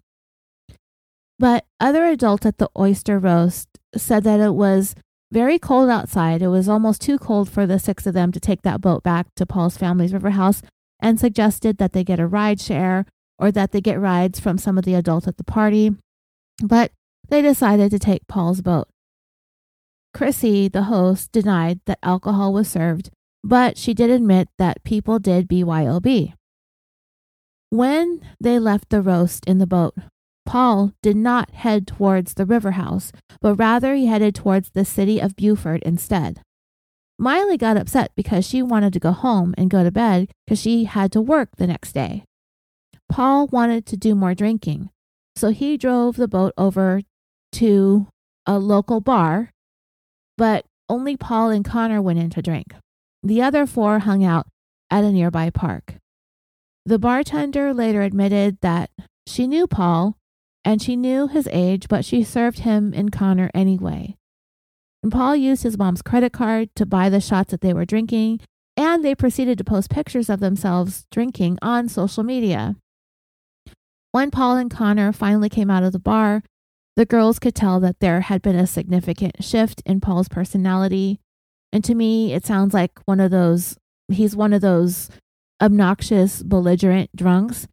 But other adults at the oyster roast said that it was very cold outside. It was almost too cold for the six of them to take that boat back to Paul's family's river house and suggested that they get a ride share or that they get rides from some of the adults at the party. But they decided to take Paul's boat. Chrissy, the host, denied that alcohol was served, but she did admit that people did BYOB. When they left the roast in the boat, Paul did not head towards the river house, but rather he headed towards the city of Beaufort instead. Miley got upset because she wanted to go home and go to bed because she had to work the next day. Paul wanted to do more drinking, so he drove the boat over to a local bar, but only Paul and Connor went in to drink. The other four hung out at a nearby park. The bartender later admitted that she knew Paul and she knew his age, but she served him and Connor anyway. And Paul used his mom's credit card to buy the shots that they were drinking, and they proceeded to post pictures of themselves drinking on social media. When Paul and Connor finally came out of the bar, the girls could tell that there had been a significant shift in Paul's personality. And to me, it sounds like one of those, he's one of those obnoxious, belligerent drunks.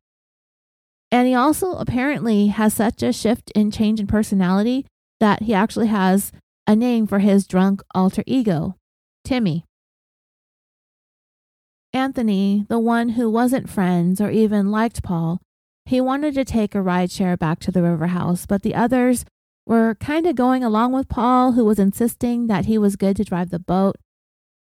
And he also apparently has such a shift in change in personality that he actually has a name for his drunk alter ego, Timmy. Anthony, the one who wasn't friends or even liked Paul, he wanted to take a ride share back to the river house, but the others were kind of going along with Paul, who was insisting that he was good to drive the boat.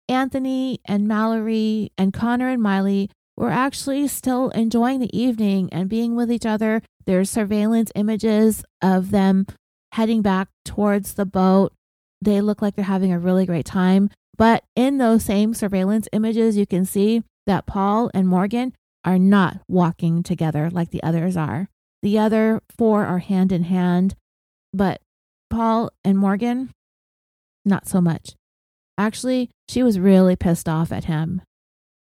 Anthony and Mallory and Connor and Miley were actually still enjoying the evening and being with each other. There's surveillance images of them heading back towards the boat. They look like they're having a really great time. But in those same surveillance images, you can see that Paul and Morgan are not walking together like the others are. The other four are hand in hand, but Paul and Morgan, not so much. Actually, she was really pissed off at him.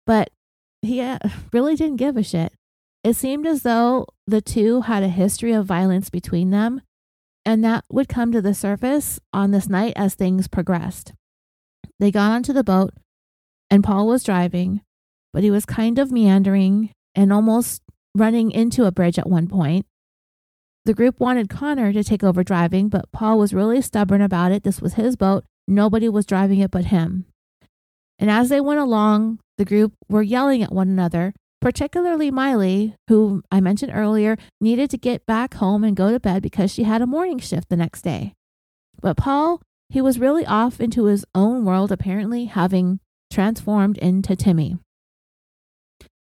But he uh, really didn't give a shit. It seemed as though the two had a history of violence between them, and that would come to the surface on this night as things progressed. They got onto the boat, and Paul was driving, but he was kind of meandering and almost running into a bridge at one point. The group wanted Connor to take over driving, but Paul was really stubborn about it. This was his boat, nobody was driving it but him. And as they went along, the group were yelling at one another, particularly Miley, who I mentioned earlier needed to get back home and go to bed because she had a morning shift the next day. But Paul, he was really off into his own world, apparently having transformed into Timmy.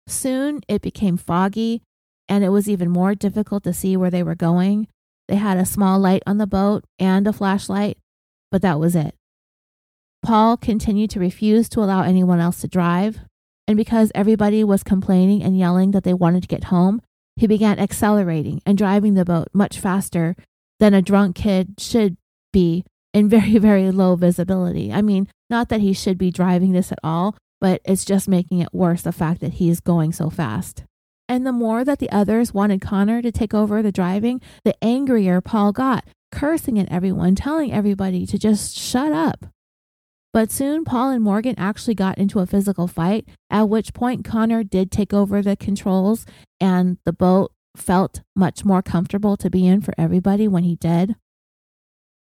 Soon it became foggy, and it was even more difficult to see where they were going. They had a small light on the boat and a flashlight, but that was it. Paul continued to refuse to allow anyone else to drive, and because everybody was complaining and yelling that they wanted to get home, he began accelerating and driving the boat much faster than a drunk kid should be in very, very low visibility. I mean, not that he should be driving this at all, but it's just making it worse the fact that he is going so fast. And the more that the others wanted Connor to take over the driving, the angrier Paul got, cursing at everyone, telling everybody to just shut up. But soon Paul and Morgan actually got into a physical fight, at which point Connor did take over the controls and the boat felt much more comfortable to be in for everybody when he did.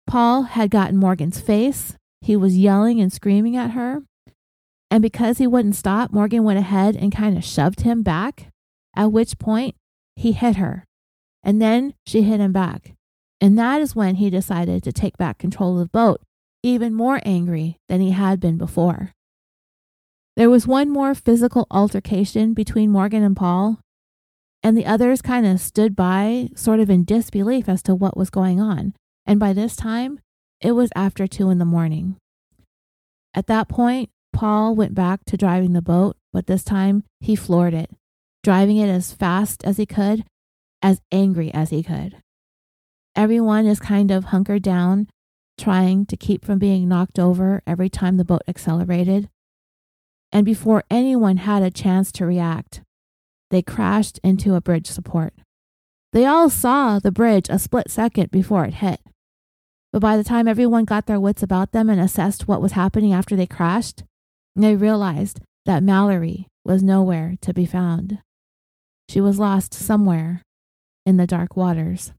Paul had gotten Morgan's face. He was yelling and screaming at her. And because he wouldn't stop, Morgan went ahead and kind of shoved him back, at which point he hit her. And then she hit him back. And that is when he decided to take back control of the boat, even more angry than he had been before. There was one more physical altercation between Morgan and Paul, and the others kind of stood by, sort of in disbelief as to what was going on. And by this time, it was after two in the morning. At that point, Paul went back to driving the boat, but this time he floored it, driving it as fast as he could, as angry as he could. Everyone is kind of hunkered down, trying to keep from being knocked over every time the boat accelerated. And before anyone had a chance to react, they crashed into a bridge support. They all saw the bridge a split second before it hit. But by the time everyone got their wits about them and assessed what was happening after they crashed, they realized that Mallory was nowhere to be found. She was lost somewhere in the dark waters.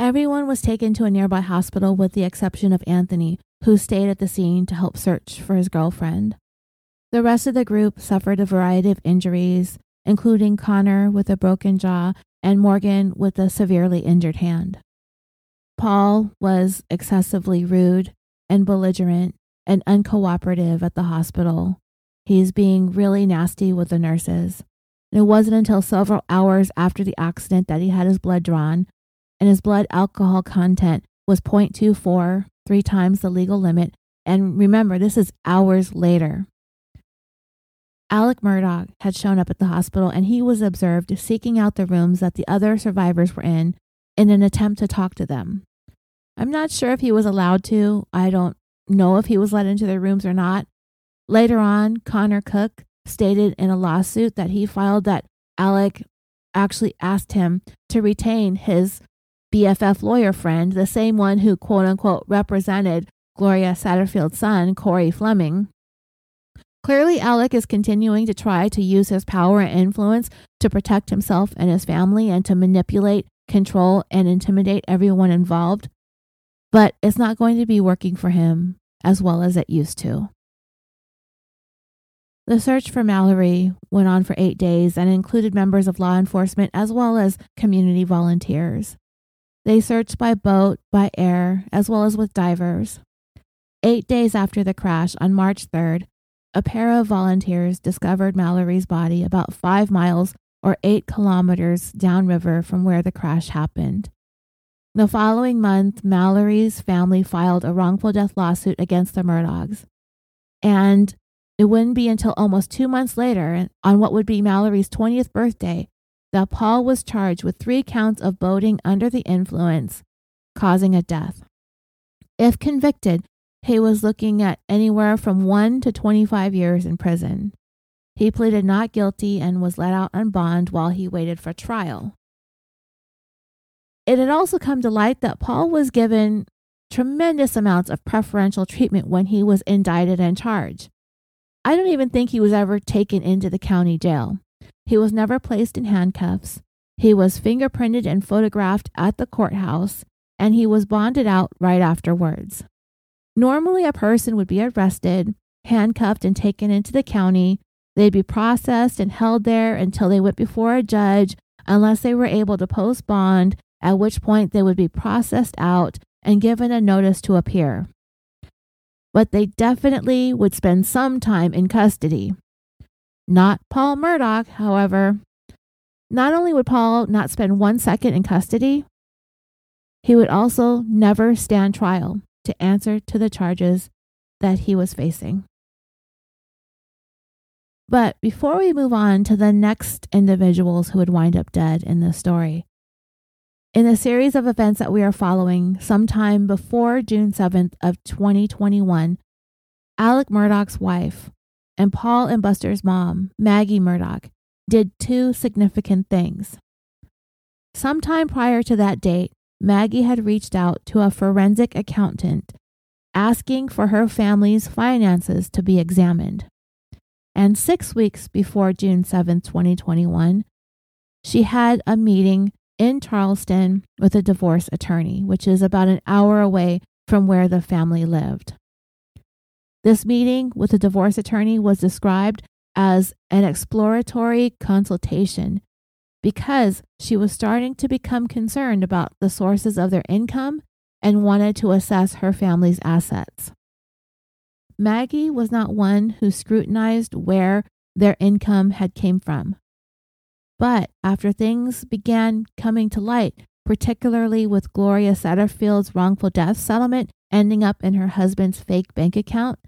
Everyone was taken to a nearby hospital with the exception of Anthony, who stayed at the scene to help search for his girlfriend. The rest of the group suffered a variety of injuries, including Connor with a broken jaw and Morgan with a severely injured hand. Paul was excessively rude and belligerent and uncooperative at the hospital. He's being really nasty with the nurses. And it wasn't until several hours after the accident that he had his blood drawn, and his blood alcohol content was 0.24, three times the legal limit. And remember, this is hours later. Alec Murdaugh had shown up at the hospital and he was observed seeking out the rooms that the other survivors were in in an attempt to talk to them. I'm not sure if he was allowed to. I don't know if he was let into their rooms or not. Later on, Connor Cook stated in a lawsuit that he filed that Alec actually asked him to retain his BFF lawyer friend, the same one who quote unquote represented Gloria Satterfield's son, Corey Fleming. Clearly, Alec is continuing to try to use his power and influence to protect himself and his family and to manipulate, control, and intimidate everyone involved. But it's not going to be working for him as well as it used to. The search for Mallory went on for eight days and included members of law enforcement as well as community volunteers. They searched by boat, by air, as well as with divers. Eight days after the crash, on March 3rd, a pair of volunteers discovered Mallory's body about five miles or eight kilometers downriver from where the crash happened. The following month, Mallory's family filed a wrongful death lawsuit against the Murdaughs. And it wouldn't be until almost two months later, on what would be Mallory's 20th birthday, that Paul was charged with three counts of boating under the influence, causing a death. If convicted, he was looking at anywhere from 1 to 25 years in prison. He pleaded not guilty and was let out on bond while he waited for trial. It had also come to light that Paul was given tremendous amounts of preferential treatment when he was indicted and charged. I don't even think he was ever taken into the county jail. He was never placed in handcuffs. He was fingerprinted and photographed at the courthouse, and he was bonded out right afterwards. Normally, a person would be arrested, handcuffed, and taken into the county. They'd be processed and held there until they went before a judge, unless they were able to post bond, at which point they would be processed out and given a notice to appear but they definitely would spend some time in custody. Not Paul Murdaugh, however. Not only would Paul not spend one second in custody, he would also never stand trial to answer to the charges that he was facing. But before we move on to the next individuals who would wind up dead in this story, in the series of events that we are following, sometime before June 7th of 2021, Alec Murdaugh's wife and Paul and Buster's mom, Maggie Murdaugh, did two significant things. Sometime prior to that date, Maggie had reached out to a forensic accountant asking for her family's finances to be examined. And six weeks before June 7, 2021, she had a meeting in Charleston with a divorce attorney, which is about an hour away from where the family lived. This meeting with the divorce attorney was described as an exploratory consultation because she was starting to become concerned about the sources of their income and wanted to assess her family's assets. Maggie was not one who scrutinized where their income had came from. But after things began coming to light, particularly with Gloria Satterfield's wrongful death settlement ending up in her husband's fake bank account,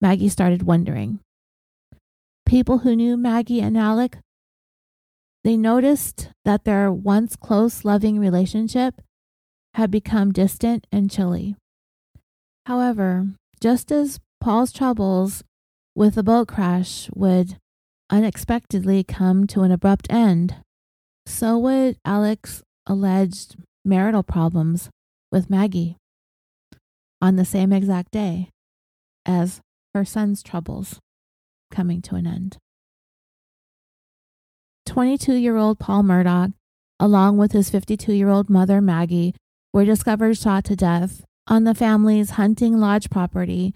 Maggie started wondering. People who knew Maggie and Alec, they noticed that their once close, loving relationship had become distant and chilly. However, just as Paul's troubles with the boat crash would unexpectedly come to an abrupt end, so would Alec's alleged marital problems with Maggie on the same exact day as her son's troubles coming to an end. 22 year old Paul Murdaugh, along with his 52 year old mother Maggie, were discovered shot to death on the family's hunting lodge property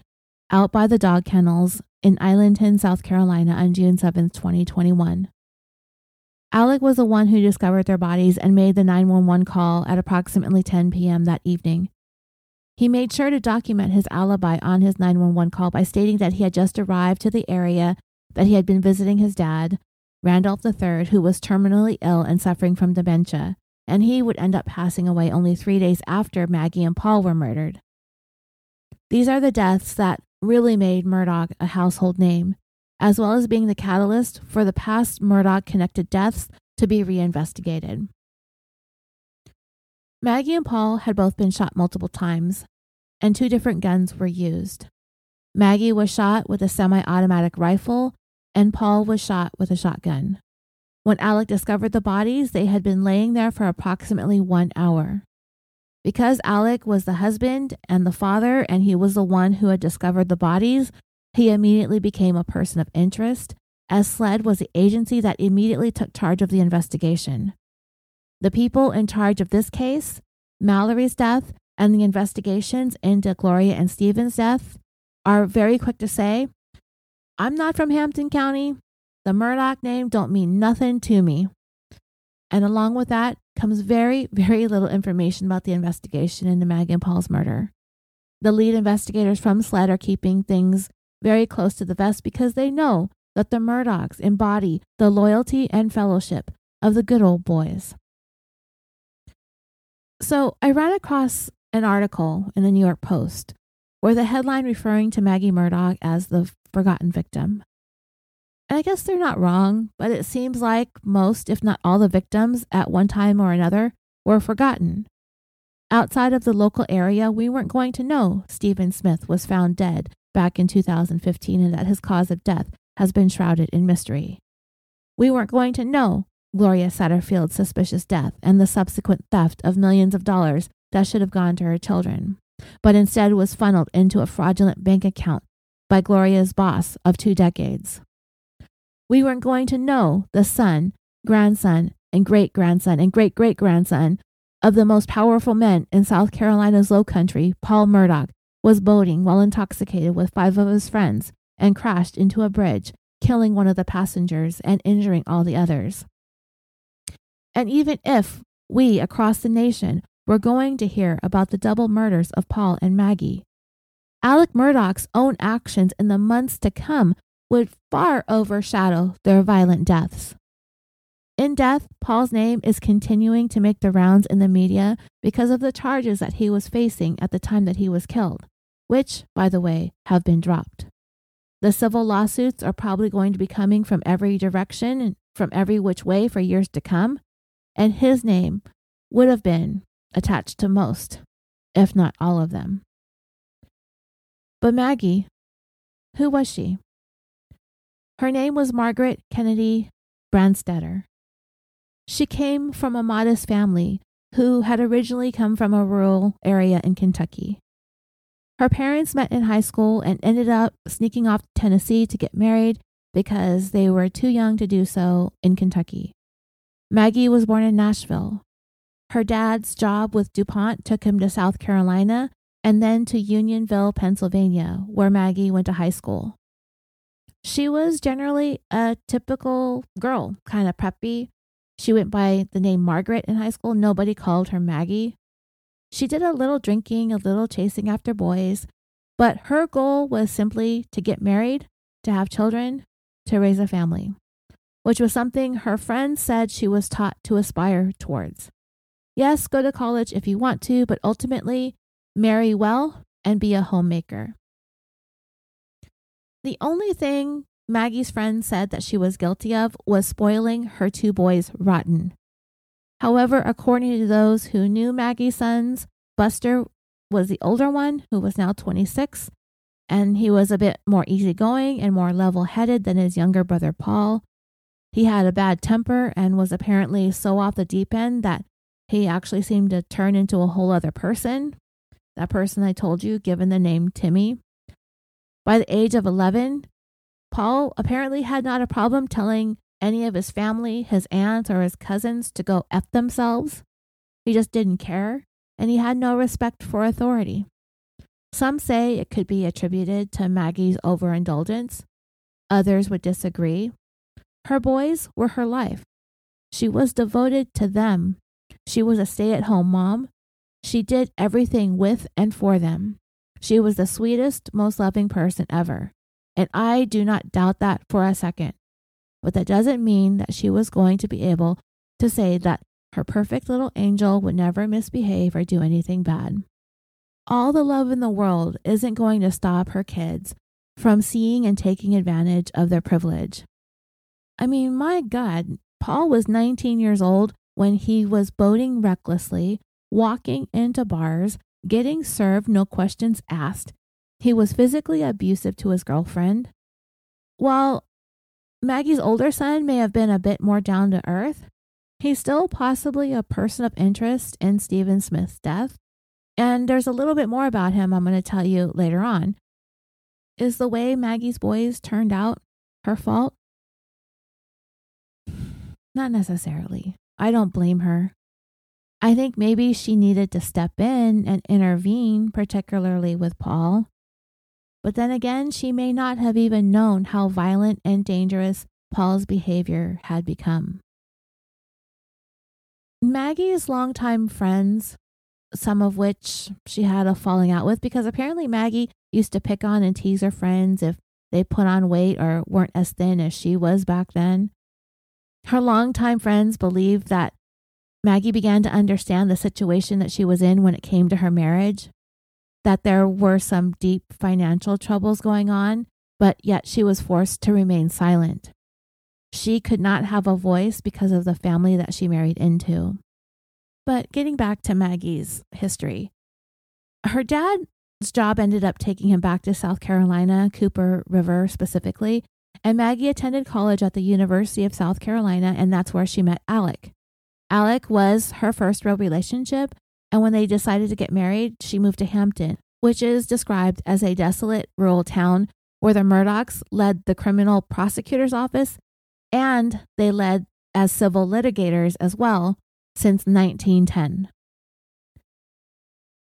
out by the dog kennels in Islandton, South Carolina on June 7, 2021. Alec was the one who discovered their bodies and made the 911 call at approximately 10 p.m. that evening. He made sure to document his alibi on his 911 call by stating that he had just arrived to the area, that he had been visiting his dad, Randolph III, who was terminally ill and suffering from dementia, and he would end up passing away only three days after Maggie and Paul were murdered. These are the deaths that really made Murdaugh a household name, as well as being the catalyst for the past Murdaugh connected deaths to be reinvestigated. Maggie and Paul had both been shot multiple times, and two different guns were used. Maggie was shot with a semi automatic rifle, and Paul was shot with a shotgun. When Alec discovered the bodies, they had been laying there for approximately one hour. Because Alec was the husband and the father, and he was the one who had discovered the bodies, he immediately became a person of interest, as SLED was the agency that immediately took charge of the investigation. The people in charge of this case, Mallory's death, and the investigations into Gloria and Stephen's death are very quick to say, I'm not from Hampton County. The Murdaugh name don't mean nothing to me. And along with that comes very, very little information about the investigation into Maggie and Paul's murder. The lead investigators from SLED are keeping things very close to the vest because they know that the Murdaughs embody the loyalty and fellowship of the good old boys. So I ran across an article in the New York Post where the headline referring to Maggie Murdaugh as the forgotten victim and I guess they're not wrong, but it seems like most, if not all, the victims at one time or another were forgotten. Outside of the local area, we weren't going to know Stephen Smith was found dead back in 2015 and that his cause of death has been shrouded in mystery. We weren't going to know Gloria Satterfield's suspicious death and the subsequent theft of millions of dollars that should have gone to her children, but instead was funneled into a fraudulent bank account by Gloria's boss of two decades we weren't going to know the son, grandson, and great grandson and great great grandson of the most powerful men in South Carolina's low country, Paul Murdaugh, was boating while intoxicated with five of his friends and crashed into a bridge, killing one of the passengers and injuring all the others. And even if we across the nation were going to hear about the double murders of Paul and Maggie, Alec Murdaugh's own actions in the months to come would far overshadow their violent deaths. In death, Paul's name is continuing to make the rounds in the media because of the charges that he was facing at the time that he was killed, which, by the way, have been dropped. The civil lawsuits are probably going to be coming from every direction and from every which way for years to come, and his name would have been attached to most, if not all of them. But Maggie, who was she? Her name was Margaret Kennedy Branstetter. She came from a modest family who had originally come from a rural area in Kentucky. Her parents met in high school and ended up sneaking off to Tennessee to get married because they were too young to do so in Kentucky. Maggie was born in Nashville. Her dad's job with DuPont took him to South Carolina and then to Unionville, Pennsylvania, where Maggie went to high school she was generally a typical girl, kind of preppy. She went by the name Margaret in high school. Nobody called her Maggie. She did a little drinking, a little chasing after boys, but her goal was simply to get married, to have children, to raise a family, which was something her friends said she was taught to aspire towards. Yes, go to college if you want to, but ultimately, marry well and be a homemaker. The only thing Maggie's friend said that she was guilty of was spoiling her two boys rotten. However, according to those who knew Maggie's sons, Buster was the older one, who was now 26, and he was a bit more easygoing and more level headed than his younger brother Paul. He had a bad temper and was apparently so off the deep end that he actually seemed to turn into a whole other person. That person I told you, given the name Timmy. By the age of 11, Paul apparently had not a problem telling any of his family, his aunts, or his cousins to go F themselves. He just didn't care, and he had no respect for authority. Some say it could be attributed to Maggie's overindulgence. Others would disagree. Her boys were her life. She was devoted to them. She was a stay at home mom. She did everything with and for them. She was the sweetest, most loving person ever. And I do not doubt that for a second. But that doesn't mean that she was going to be able to say that her perfect little angel would never misbehave or do anything bad. All the love in the world isn't going to stop her kids from seeing and taking advantage of their privilege. I mean, my God, Paul was 19 years old when he was boating recklessly, walking into bars, getting served, no questions asked. He was physically abusive to his girlfriend. While Maggie's older son may have been a bit more down to earth, he's still possibly a person of interest in Stephen Smith's death. And there's a little bit more about him I'm going to tell you later on. Is the way Maggie's boys turned out her fault? Not necessarily. I don't blame her. I think maybe she needed to step in and intervene, particularly with Paul. But then again, she may not have even known how violent and dangerous Paul's behavior had become. Maggie's longtime friends, some of which she had a falling out with, because apparently Maggie used to pick on and tease her friends if they put on weight or weren't as thin as she was back then. Her longtime friends believed that Maggie began to understand the situation that she was in when it came to her marriage, that there were some deep financial troubles going on, but yet she was forced to remain silent. She could not have a voice because of the family that she married into. But getting back to Maggie's history, her dad's job ended up taking him back to South Carolina, Cooper River specifically, and Maggie attended college at the University of South Carolina, and that's where she met Alec. Alec was her first real relationship, and when they decided to get married, she moved to Hampton, which is described as a desolate rural town where the Murdaughs led the criminal prosecutor's office and they led as civil litigators as well since 1910.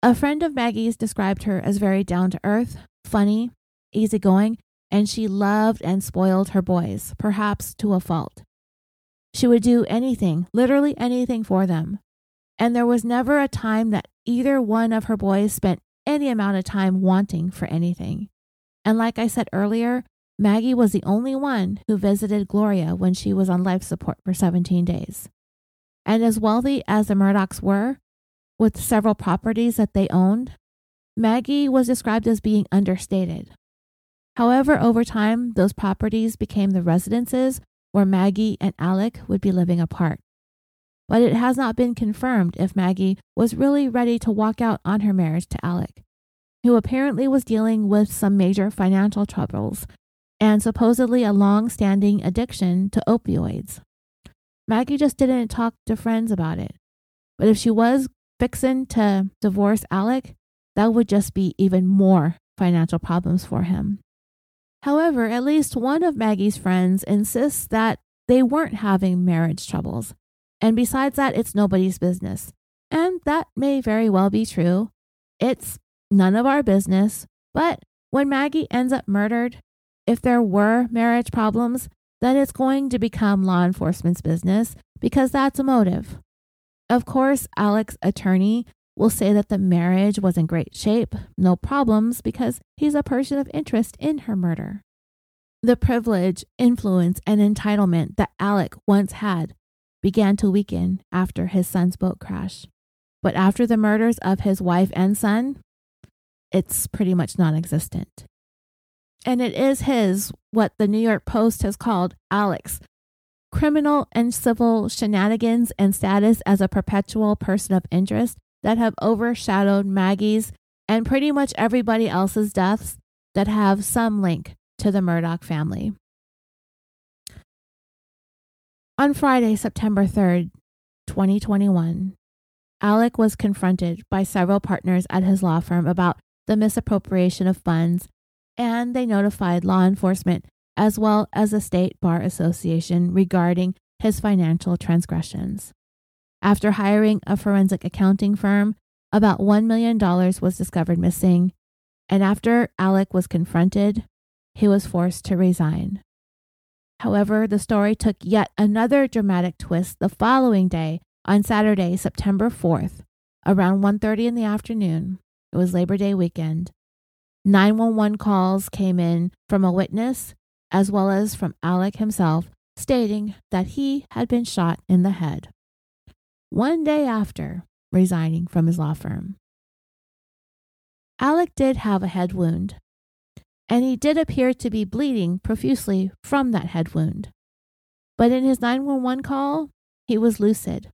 A friend of Maggie's described her as very down to earth, funny, easygoing, and she loved and spoiled her boys, perhaps to a fault. She would do anything, literally anything for them. And there was never a time that either one of her boys spent any amount of time wanting for anything. And like I said earlier, Maggie was the only one who visited Gloria when she was on life support for 17 days. And as wealthy as the Murdaughs were, with several properties that they owned, Maggie was described as being understated. However, over time, those properties became the residences where Maggie and Alec would be living apart. But it has not been confirmed if Maggie was really ready to walk out on her marriage to Alec, who apparently was dealing with some major financial troubles and supposedly a long standing addiction to opioids. Maggie just didn't talk to friends about it. But if she was fixing to divorce Alec, that would just be even more financial problems for him. However, at least one of Maggie's friends insists that they weren't having marriage troubles. And besides that, it's nobody's business. And that may very well be true. It's none of our business. But when Maggie ends up murdered, if there were marriage problems, then it's going to become law enforcement's business because that's a motive. Of course, Alec's attorney will say that the marriage was in great shape, no problems, because he's a person of interest in her murder. The privilege, influence, and entitlement that Alec once had began to weaken after his son's boat crash. But after the murders of his wife and son, it's pretty much non existent. And it is his, what the New York Post has called Alec's criminal and civil shenanigans and status as a perpetual person of interest that have overshadowed Maggie's and pretty much everybody else's deaths that have some link to the Murdaugh family. On Friday, September 3rd, 2021, Alec was confronted by several partners at his law firm about the misappropriation of funds, and they notified law enforcement as well as the State Bar Association regarding his financial transgressions. After hiring a forensic accounting firm, about $1 million was discovered missing, and after Alec was confronted, he was forced to resign. However, the story took yet another dramatic twist the following day on Saturday, September 4th, Around 1:30 in the afternoon, it was Labor Day weekend. 911 calls came in from a witness as well as from Alec himself stating that he had been shot in the head. One day after resigning from his law firm. Alec did have a head wound, and he did appear to be bleeding profusely from that head wound. But in his 911 call, he was lucid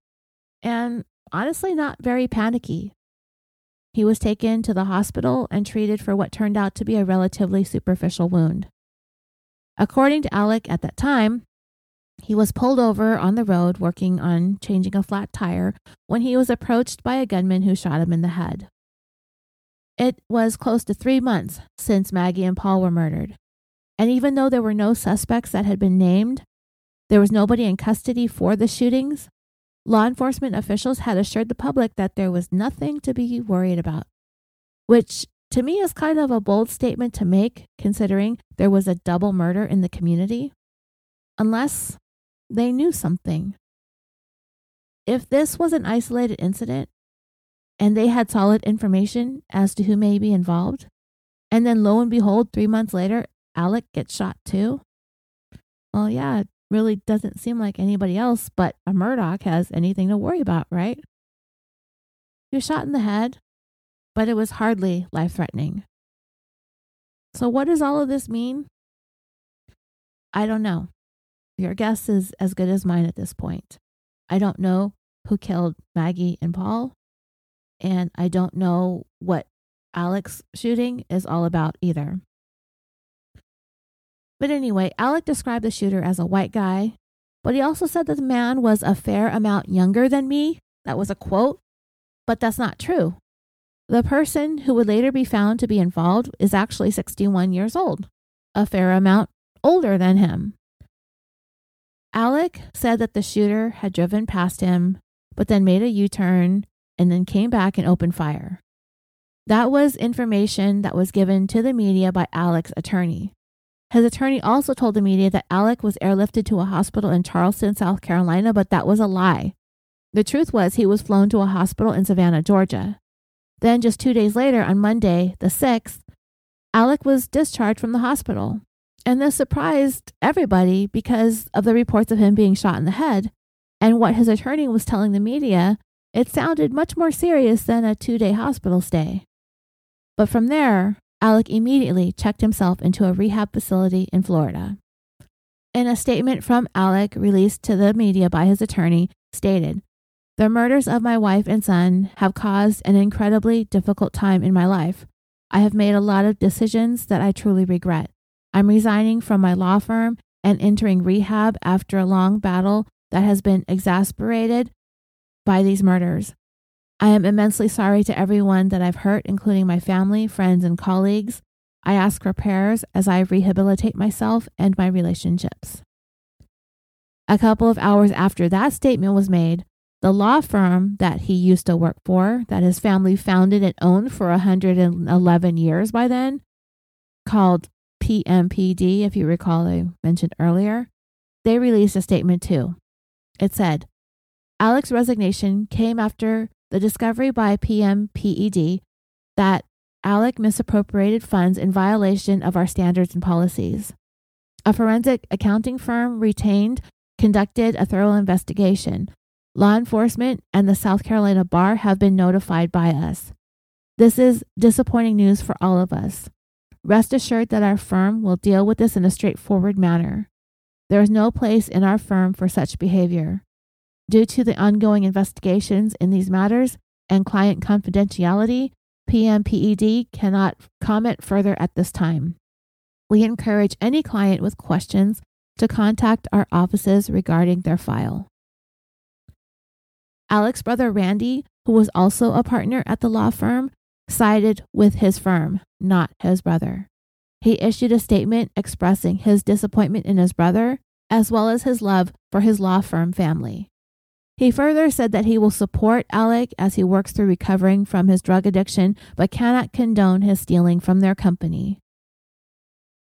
and honestly not very panicky. He was taken to the hospital and treated for what turned out to be a relatively superficial wound. According to Alec at that time, he was pulled over on the road working on changing a flat tire when he was approached by a gunman who shot him in the head. It was close to three months since Maggie and Paul were murdered. And even though there were no suspects that had been named, there was nobody in custody for the shootings, law enforcement officials had assured the public that there was nothing to be worried about, which to me is kind of a bold statement to make considering there was a double murder in the community. Unless they knew something. If this was an isolated incident and they had solid information as to who may be involved, and then lo and behold, three months later, Alec gets shot too, well, yeah, it really doesn't seem like anybody else but a Murdaugh has anything to worry about, right? He was shot in the head, but it was hardly life threatening. So, what does all of this mean? I don't know. Your guess is as good as mine at this point. I don't know who killed Maggie and Paul, and I don't know what Alec's shooting is all about either. But anyway, Alec described the shooter as a white guy, but he also said that the man was a fair amount younger than me. That was a quote, but that's not true. The person who would later be found to be involved is actually 61 years old, a fair amount older than him. Alec said that the shooter had driven past him, but then made a U turn and then came back and opened fire. That was information that was given to the media by Alec's attorney. His attorney also told the media that Alec was airlifted to a hospital in Charleston, South Carolina, but that was a lie. The truth was he was flown to a hospital in Savannah, Georgia. Then, just two days later, on Monday, the 6th, Alec was discharged from the hospital. And this surprised everybody because of the reports of him being shot in the head. And what his attorney was telling the media, it sounded much more serious than a two day hospital stay. But from there, Alec immediately checked himself into a rehab facility in Florida. In a statement from Alec released to the media by his attorney, stated, The murders of my wife and son have caused an incredibly difficult time in my life. I have made a lot of decisions that I truly regret. I'm resigning from my law firm and entering rehab after a long battle that has been exasperated by these murders. I am immensely sorry to everyone that I've hurt, including my family, friends, and colleagues. I ask for prayers as I rehabilitate myself and my relationships. A couple of hours after that statement was made, the law firm that he used to work for, that his family founded and owned for 111 years by then, called PMPD, if you recall, I mentioned earlier, they released a statement too. It said, Alec's resignation came after the discovery by PMPED that Alec misappropriated funds in violation of our standards and policies. A forensic accounting firm retained conducted a thorough investigation. Law enforcement and the South Carolina Bar have been notified by us. This is disappointing news for all of us. Rest assured that our firm will deal with this in a straightforward manner. There is no place in our firm for such behavior. Due to the ongoing investigations in these matters and client confidentiality, PMPED cannot comment further at this time. We encourage any client with questions to contact our offices regarding their file. Alec's brother Randy, who was also a partner at the law firm, sided with his firm, not his brother. He issued a statement expressing his disappointment in his brother, as well as his love for his law firm family. He further said that he will support Alec as he works through recovering from his drug addiction, but cannot condone his stealing from their company.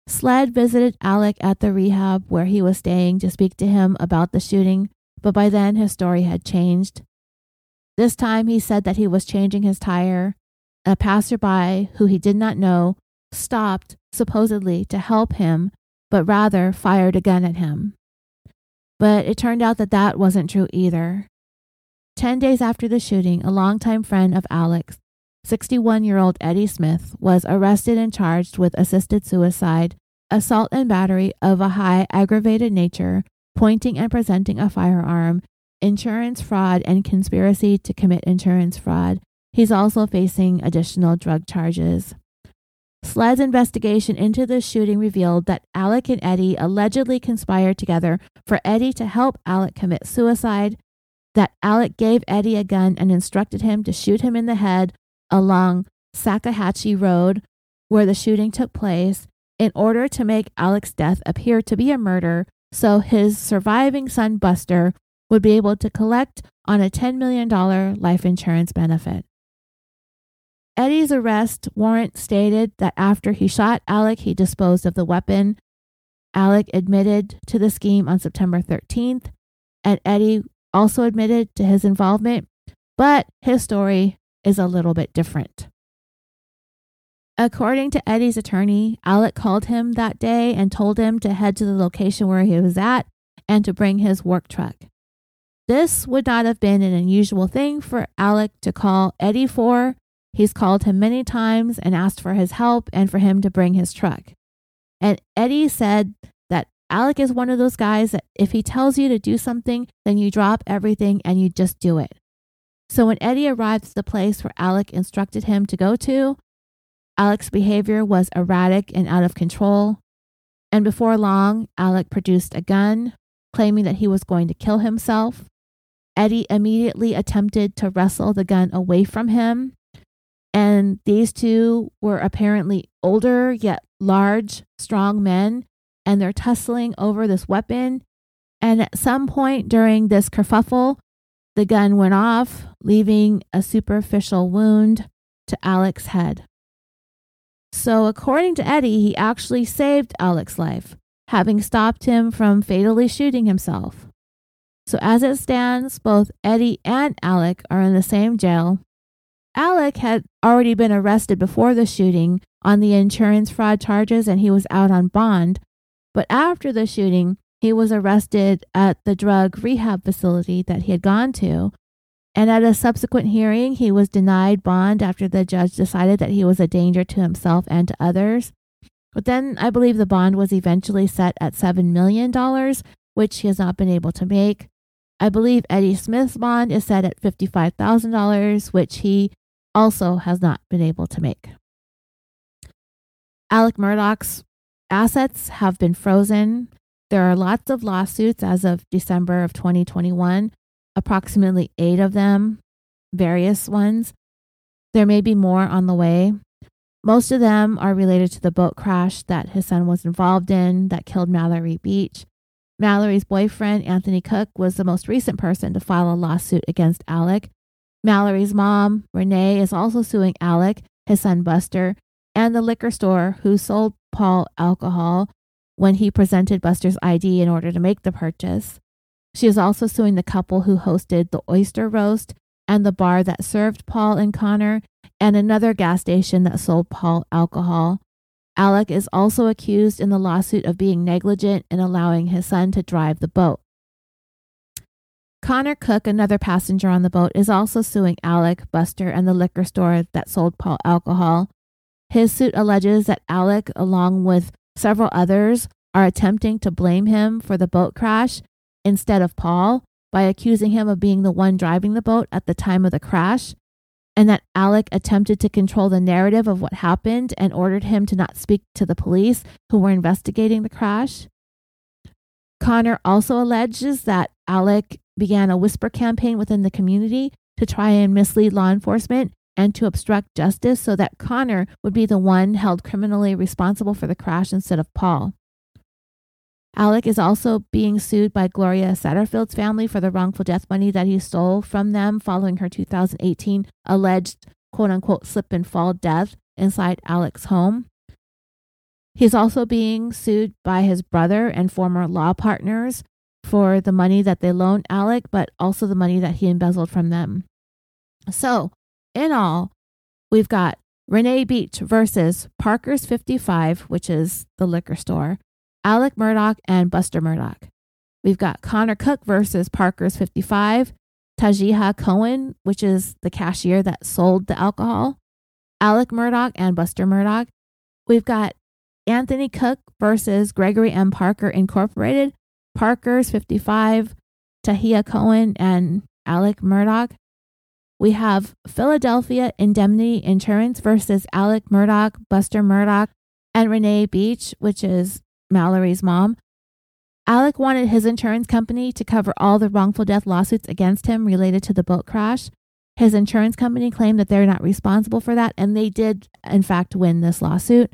SLED visited Alec at the rehab where he was staying to speak to him about the shooting, but by then his story had changed. This time he said that he was changing his tire. A passerby who he did not know stopped, supposedly to help him, but rather fired a gun at him. But it turned out that that wasn't true either. Ten days after the shooting, a longtime friend of Alex, 61 year old Eddie Smith, was arrested and charged with assisted suicide, assault and battery of a high aggravated nature, pointing and presenting a firearm, insurance fraud, and conspiracy to commit insurance fraud. He's also facing additional drug charges. SLED's investigation into the shooting revealed that Alec and Eddie allegedly conspired together for Eddie to help Alec commit suicide, that Alec gave Eddie a gun and instructed him to shoot him in the head along Salkehatchie Road, where the shooting took place, in order to make Alec's death appear to be a murder so his surviving son Buster would be able to collect on a $10 million life insurance benefit. Eddie's arrest warrant stated that after he shot Alec, he disposed of the weapon. Alec admitted to the scheme on September 13th, and Eddie also admitted to his involvement, but his story is a little bit different. According to Eddie's attorney, Alec called him that day and told him to head to the location where he was at and to bring his work truck. This would not have been an unusual thing for Alec to call Eddie for. He's called him many times and asked for his help and for him to bring his truck. And Eddie said that Alec is one of those guys that if he tells you to do something, then you drop everything and you just do it. So when Eddie arrived at the place where Alec instructed him to go to, Alec's behavior was erratic and out of control. And before long, Alec produced a gun, claiming that he was going to kill himself. Eddie immediately attempted to wrestle the gun away from him. And these two were apparently older yet large, strong men, and they're tussling over this weapon. And at some point during this kerfuffle, the gun went off, leaving a superficial wound to Alec's head. So, according to Eddie, he actually saved Alec's life, having stopped him from fatally shooting himself. So, as it stands, both Eddie and Alec are in the same jail. Alec had already been arrested before the shooting on the insurance fraud charges and he was out on bond. But after the shooting, he was arrested at the drug rehab facility that he had gone to and at a subsequent hearing, he was denied bond after the judge decided that he was a danger to himself and to others. But then I believe the bond was eventually set at $7 million, which he has not been able to make. I believe Eddie Smith's bond is set at $55,000, which he also has not been able to make. Alec Murdaugh's assets have been frozen. There are lots of lawsuits as of December of 2021 approximately eight of them, various ones. There may be more on the way. Most of them are related to the boat crash that his son was involved in that killed Mallory Beach. Mallory's boyfriend, Anthony Cook, was the most recent person to file a lawsuit against Alec. Mallory's mom, Renee, is also suing Alec, his son Buster, and the liquor store who sold Paul alcohol when he presented Buster's ID in order to make the purchase. She is also suing the couple who hosted the oyster roast and the bar that served Paul and Connor, and another gas station that sold Paul alcohol. Alec is also accused in the lawsuit of being negligent in allowing his son to drive the boat. Connor Cook, another passenger on the boat, is also suing Alec, Buster, and the liquor store that sold Paul alcohol. His suit alleges that Alec, along with several others, are attempting to blame him for the boat crash instead of Paul by accusing him of being the one driving the boat at the time of the crash, and that Alec attempted to control the narrative of what happened and ordered him to not speak to the police who were investigating the crash. Connor also alleges that Alec began a whisper campaign within the community to try and mislead law enforcement and to obstruct justice so that Connor would be the one held criminally responsible for the crash instead of Paul. Alec is also being sued by Gloria Satterfield's family for the wrongful death money that he stole from them following her 2018 alleged quote unquote slip and fall death inside Alec's home. He's also being sued by his brother and former law partners for the money that they loaned Alec, but also the money that he embezzled from them. So, in all, we've got Renee Beach versus Parker's 55, which is the liquor store, Alec Murdaugh and Buster Murdaugh. We've got Connor Cook versus Parker's 55, Tajiha Cohen, which is the cashier that sold the alcohol, Alec Murdaugh and Buster Murdaugh. We've got Anthony Cook versus Gregory M. Parker Incorporated, Parker's 55, Tahia Cohen and Alec Murdaugh. We have Philadelphia Indemnity Insurance versus Alec Murdaugh, Buster Murdaugh, and Renee Beach, which is Mallory's mom. Alec wanted his insurance company to cover all the wrongful death lawsuits against him related to the boat crash. His insurance company claimed that they're not responsible for that, and they did, in fact, win this lawsuit.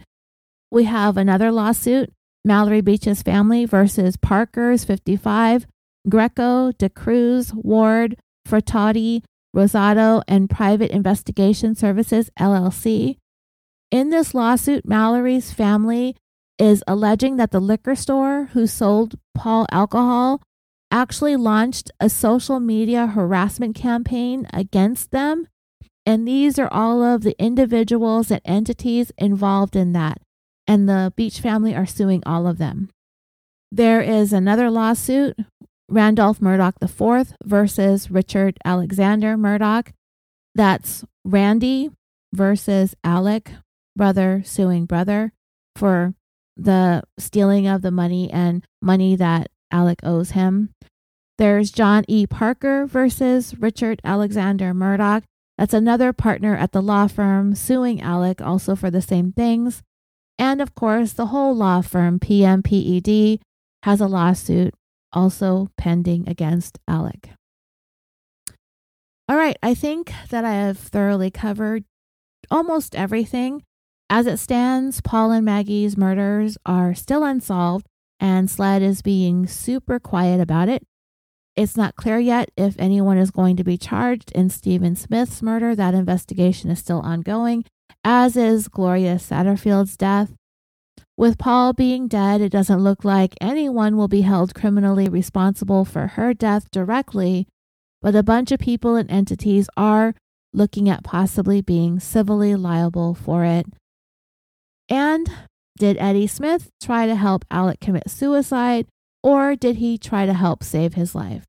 We have another lawsuit Mallory Beach's family versus Parker's 55, Greco, DeCruz, Ward, Furtado, Rosado, and Private Investigation Services, LLC. In this lawsuit, Mallory's family is alleging that the liquor store who sold Paul alcohol actually launched a social media harassment campaign against them. And these are all of the individuals and entities involved in that. And the Beach family are suing all of them. There is another lawsuit Randolph Murdaugh IV versus Richard Alexander Murdaugh. That's Randy versus Alec, brother suing brother for the stealing of the money and money that Alec owes him. There's John E. Parker versus Richard Alexander Murdaugh. That's another partner at the law firm suing Alec also for the same things. And of course, the whole law firm, PMPED, has a lawsuit also pending against Alec. All right, I think that I have thoroughly covered almost everything. As it stands, Paul and Maggie's murders are still unsolved, and SLED is being super quiet about it. It's not clear yet if anyone is going to be charged in Stephen Smith's murder. That investigation is still ongoing, as is Gloria Satterfield's death. With Paul being dead, it doesn't look like anyone will be held criminally responsible for her death directly, but a bunch of people and entities are looking at possibly being civilly liable for it. And did Eddie Smith try to help Alec commit suicide, or did he try to help save his life?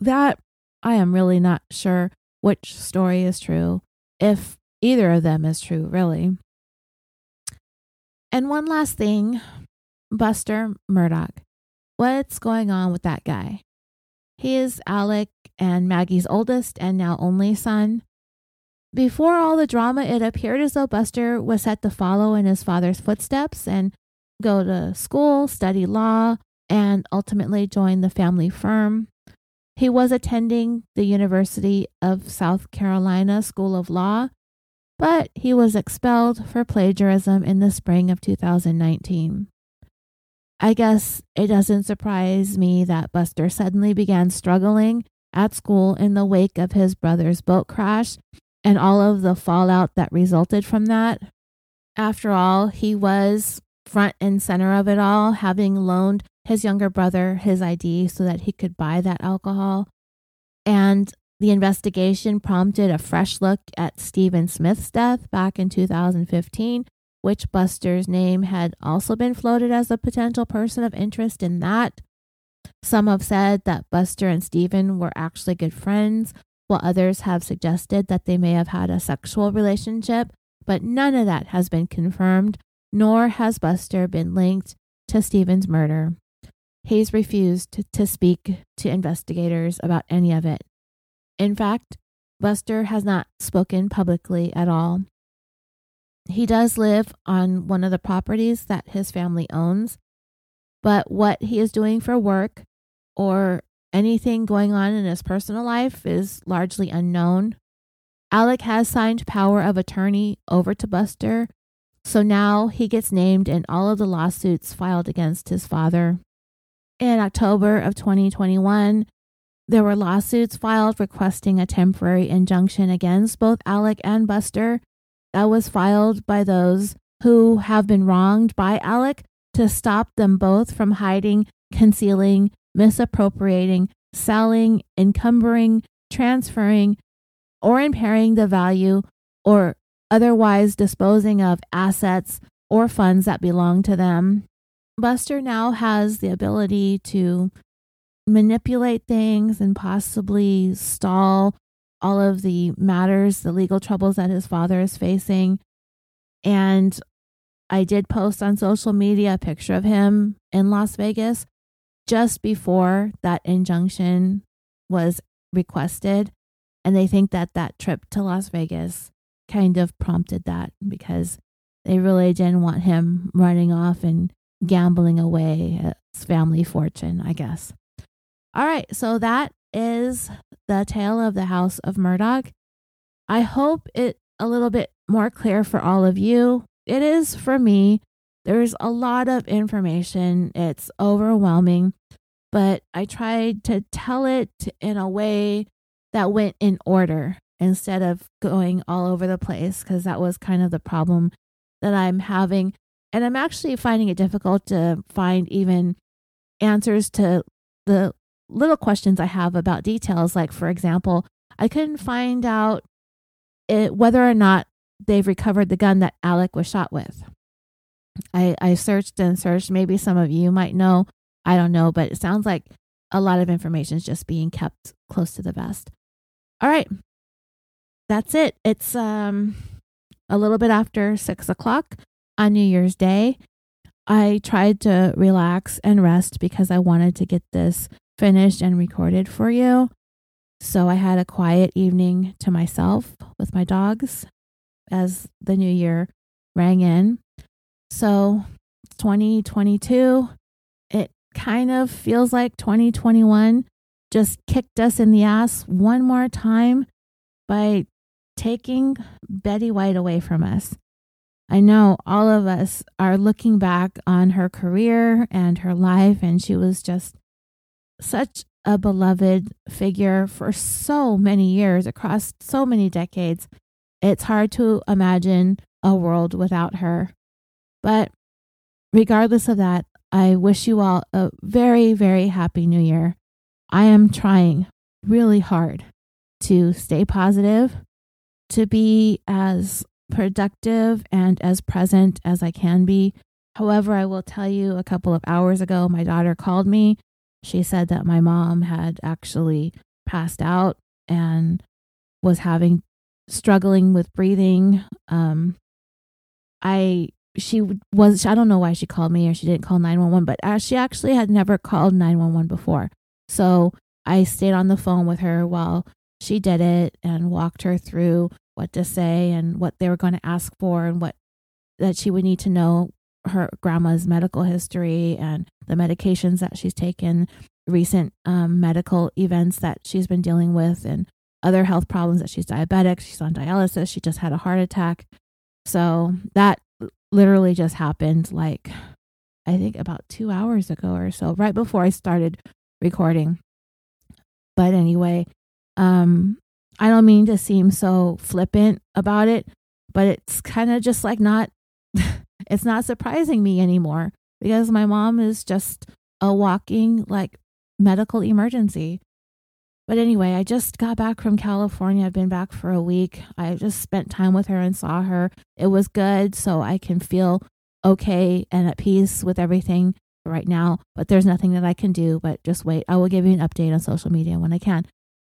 That I am really not sure which story is true, if either of them is true, really. And one last thing Buster Murdaugh. What's going on with that guy? He is Alec and Maggie's oldest and now only son. Before all the drama, it appeared as though Buster was set to follow in his father's footsteps and go to school, study law, and ultimately join the family firm. He was attending the University of South Carolina School of Law but he was expelled for plagiarism in the spring of 2019. I guess it doesn't surprise me that Buster suddenly began struggling at school in the wake of his brother's boat crash and all of the fallout that resulted from that. After all, he was front and center of it all, having loaned his younger brother his ID so that he could buy that alcohol. And the investigation prompted a fresh look at Stephen Smith's death back in 2015, which Buster's name had also been floated as a potential person of interest in that. Some have said that Buster and Stephen were actually good friends, while others have suggested that they may have had a sexual relationship, but none of that has been confirmed, nor has Buster been linked to Stephen's murder. He's refused to speak to investigators about any of it. In fact, Buster has not spoken publicly at all. He does live on one of the properties that his family owns, but what he is doing for work or anything going on in his personal life is largely unknown. Alec has signed power of attorney over to Buster, so now he gets named in all of the lawsuits filed against his father. In October of 2021, there were lawsuits filed requesting a temporary injunction against both Alec and Buster that was filed by those who have been wronged by Alec to stop them both from hiding, concealing, misappropriating, selling, encumbering, transferring, or impairing the value or otherwise disposing of assets or funds that belong to them. Buster now has the ability to manipulate things and possibly stall all of the matters, the legal troubles that his father is facing. And I did post on social media a picture of him in Las Vegas just before that injunction was requested. And they think that that trip to Las Vegas kind of prompted that because they really didn't want him running off and gambling away his family fortune, I guess. All right, so that is the tale of the House of Murdaugh. I hope it a little bit more clear for all of you. It is for me. There's a lot of information. It's overwhelming, but I tried to tell it in a way that went in order instead of going all over the place because that was kind of the problem that I'm having. And I'm actually finding it difficult to find even answers to the little questions I have about details. Like, for example, I couldn't find out it, whether or not they've recovered the gun that Alex was shot with. I, I searched and searched. Maybe some of you might know. I don't know, but it sounds like a lot of information is just being kept close to the vest. All right. That's it. It's um a little bit after six o'clock on New Year's Day. I tried to relax and rest because I wanted to get this finished and recorded for you. So I had a quiet evening to myself with my dogs as the new year rang in. So 2022, it kind of feels like 2021 just kicked us in the ass one more time by taking Betty White away from us. I know all of us are looking back on her career and her life, and she was just such a beloved figure for so many years across so many decades. It's hard to imagine a world without her. But regardless of that, I wish you all a very, very happy new year. I am trying really hard to stay positive, to be as productive and as present as I can be. However, I will tell you a couple of hours ago, my daughter called me she said that my mom had actually passed out and was having struggling with breathing. Um, I she was I don't know why she called me or she didn't call 911, but uh, she actually had never called 911 before. So I stayed on the phone with her while she did it and walked her through what to say and what they were going to ask for and what that she would need to know her grandma's medical history and the medications that she's taken, recent um, medical events that she's been dealing with, and other health problems that she's diabetic, she's on dialysis, she just had a heart attack. So that literally just happened like I think about two hours ago or so, right before I started recording. But anyway, um, I don't mean to seem so flippant about it, but it's kind of just like not it's not surprising me anymore because my mom is just a walking like medical emergency. But anyway, I just got back from California. I've been back for a week. I just spent time with her and saw her. It was good, so I can feel okay and at peace with everything right now. But there's nothing that I can do but just wait. I will give you an update on social media when I can.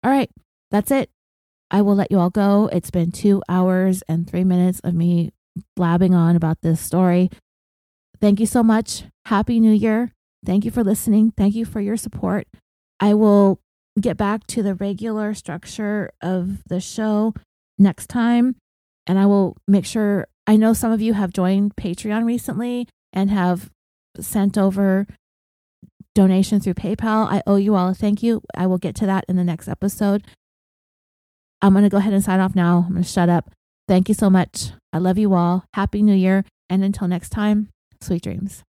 All right, that's it. I will let you all go. It's been two hours and three minutes of me blabbing on about this story. Thank you so much. Happy New Year. Thank you for listening. Thank you for your support. I will get back to the regular structure of the show next time. And I will make sure I know some of you have joined Patreon recently and have sent over donations through PayPal. I owe you all a thank you. I will get to that in the next episode. I'm going to go ahead and sign off now. I'm going to shut up. Thank you so much. I love you all. Happy New Year. And until next time, sweet dreams.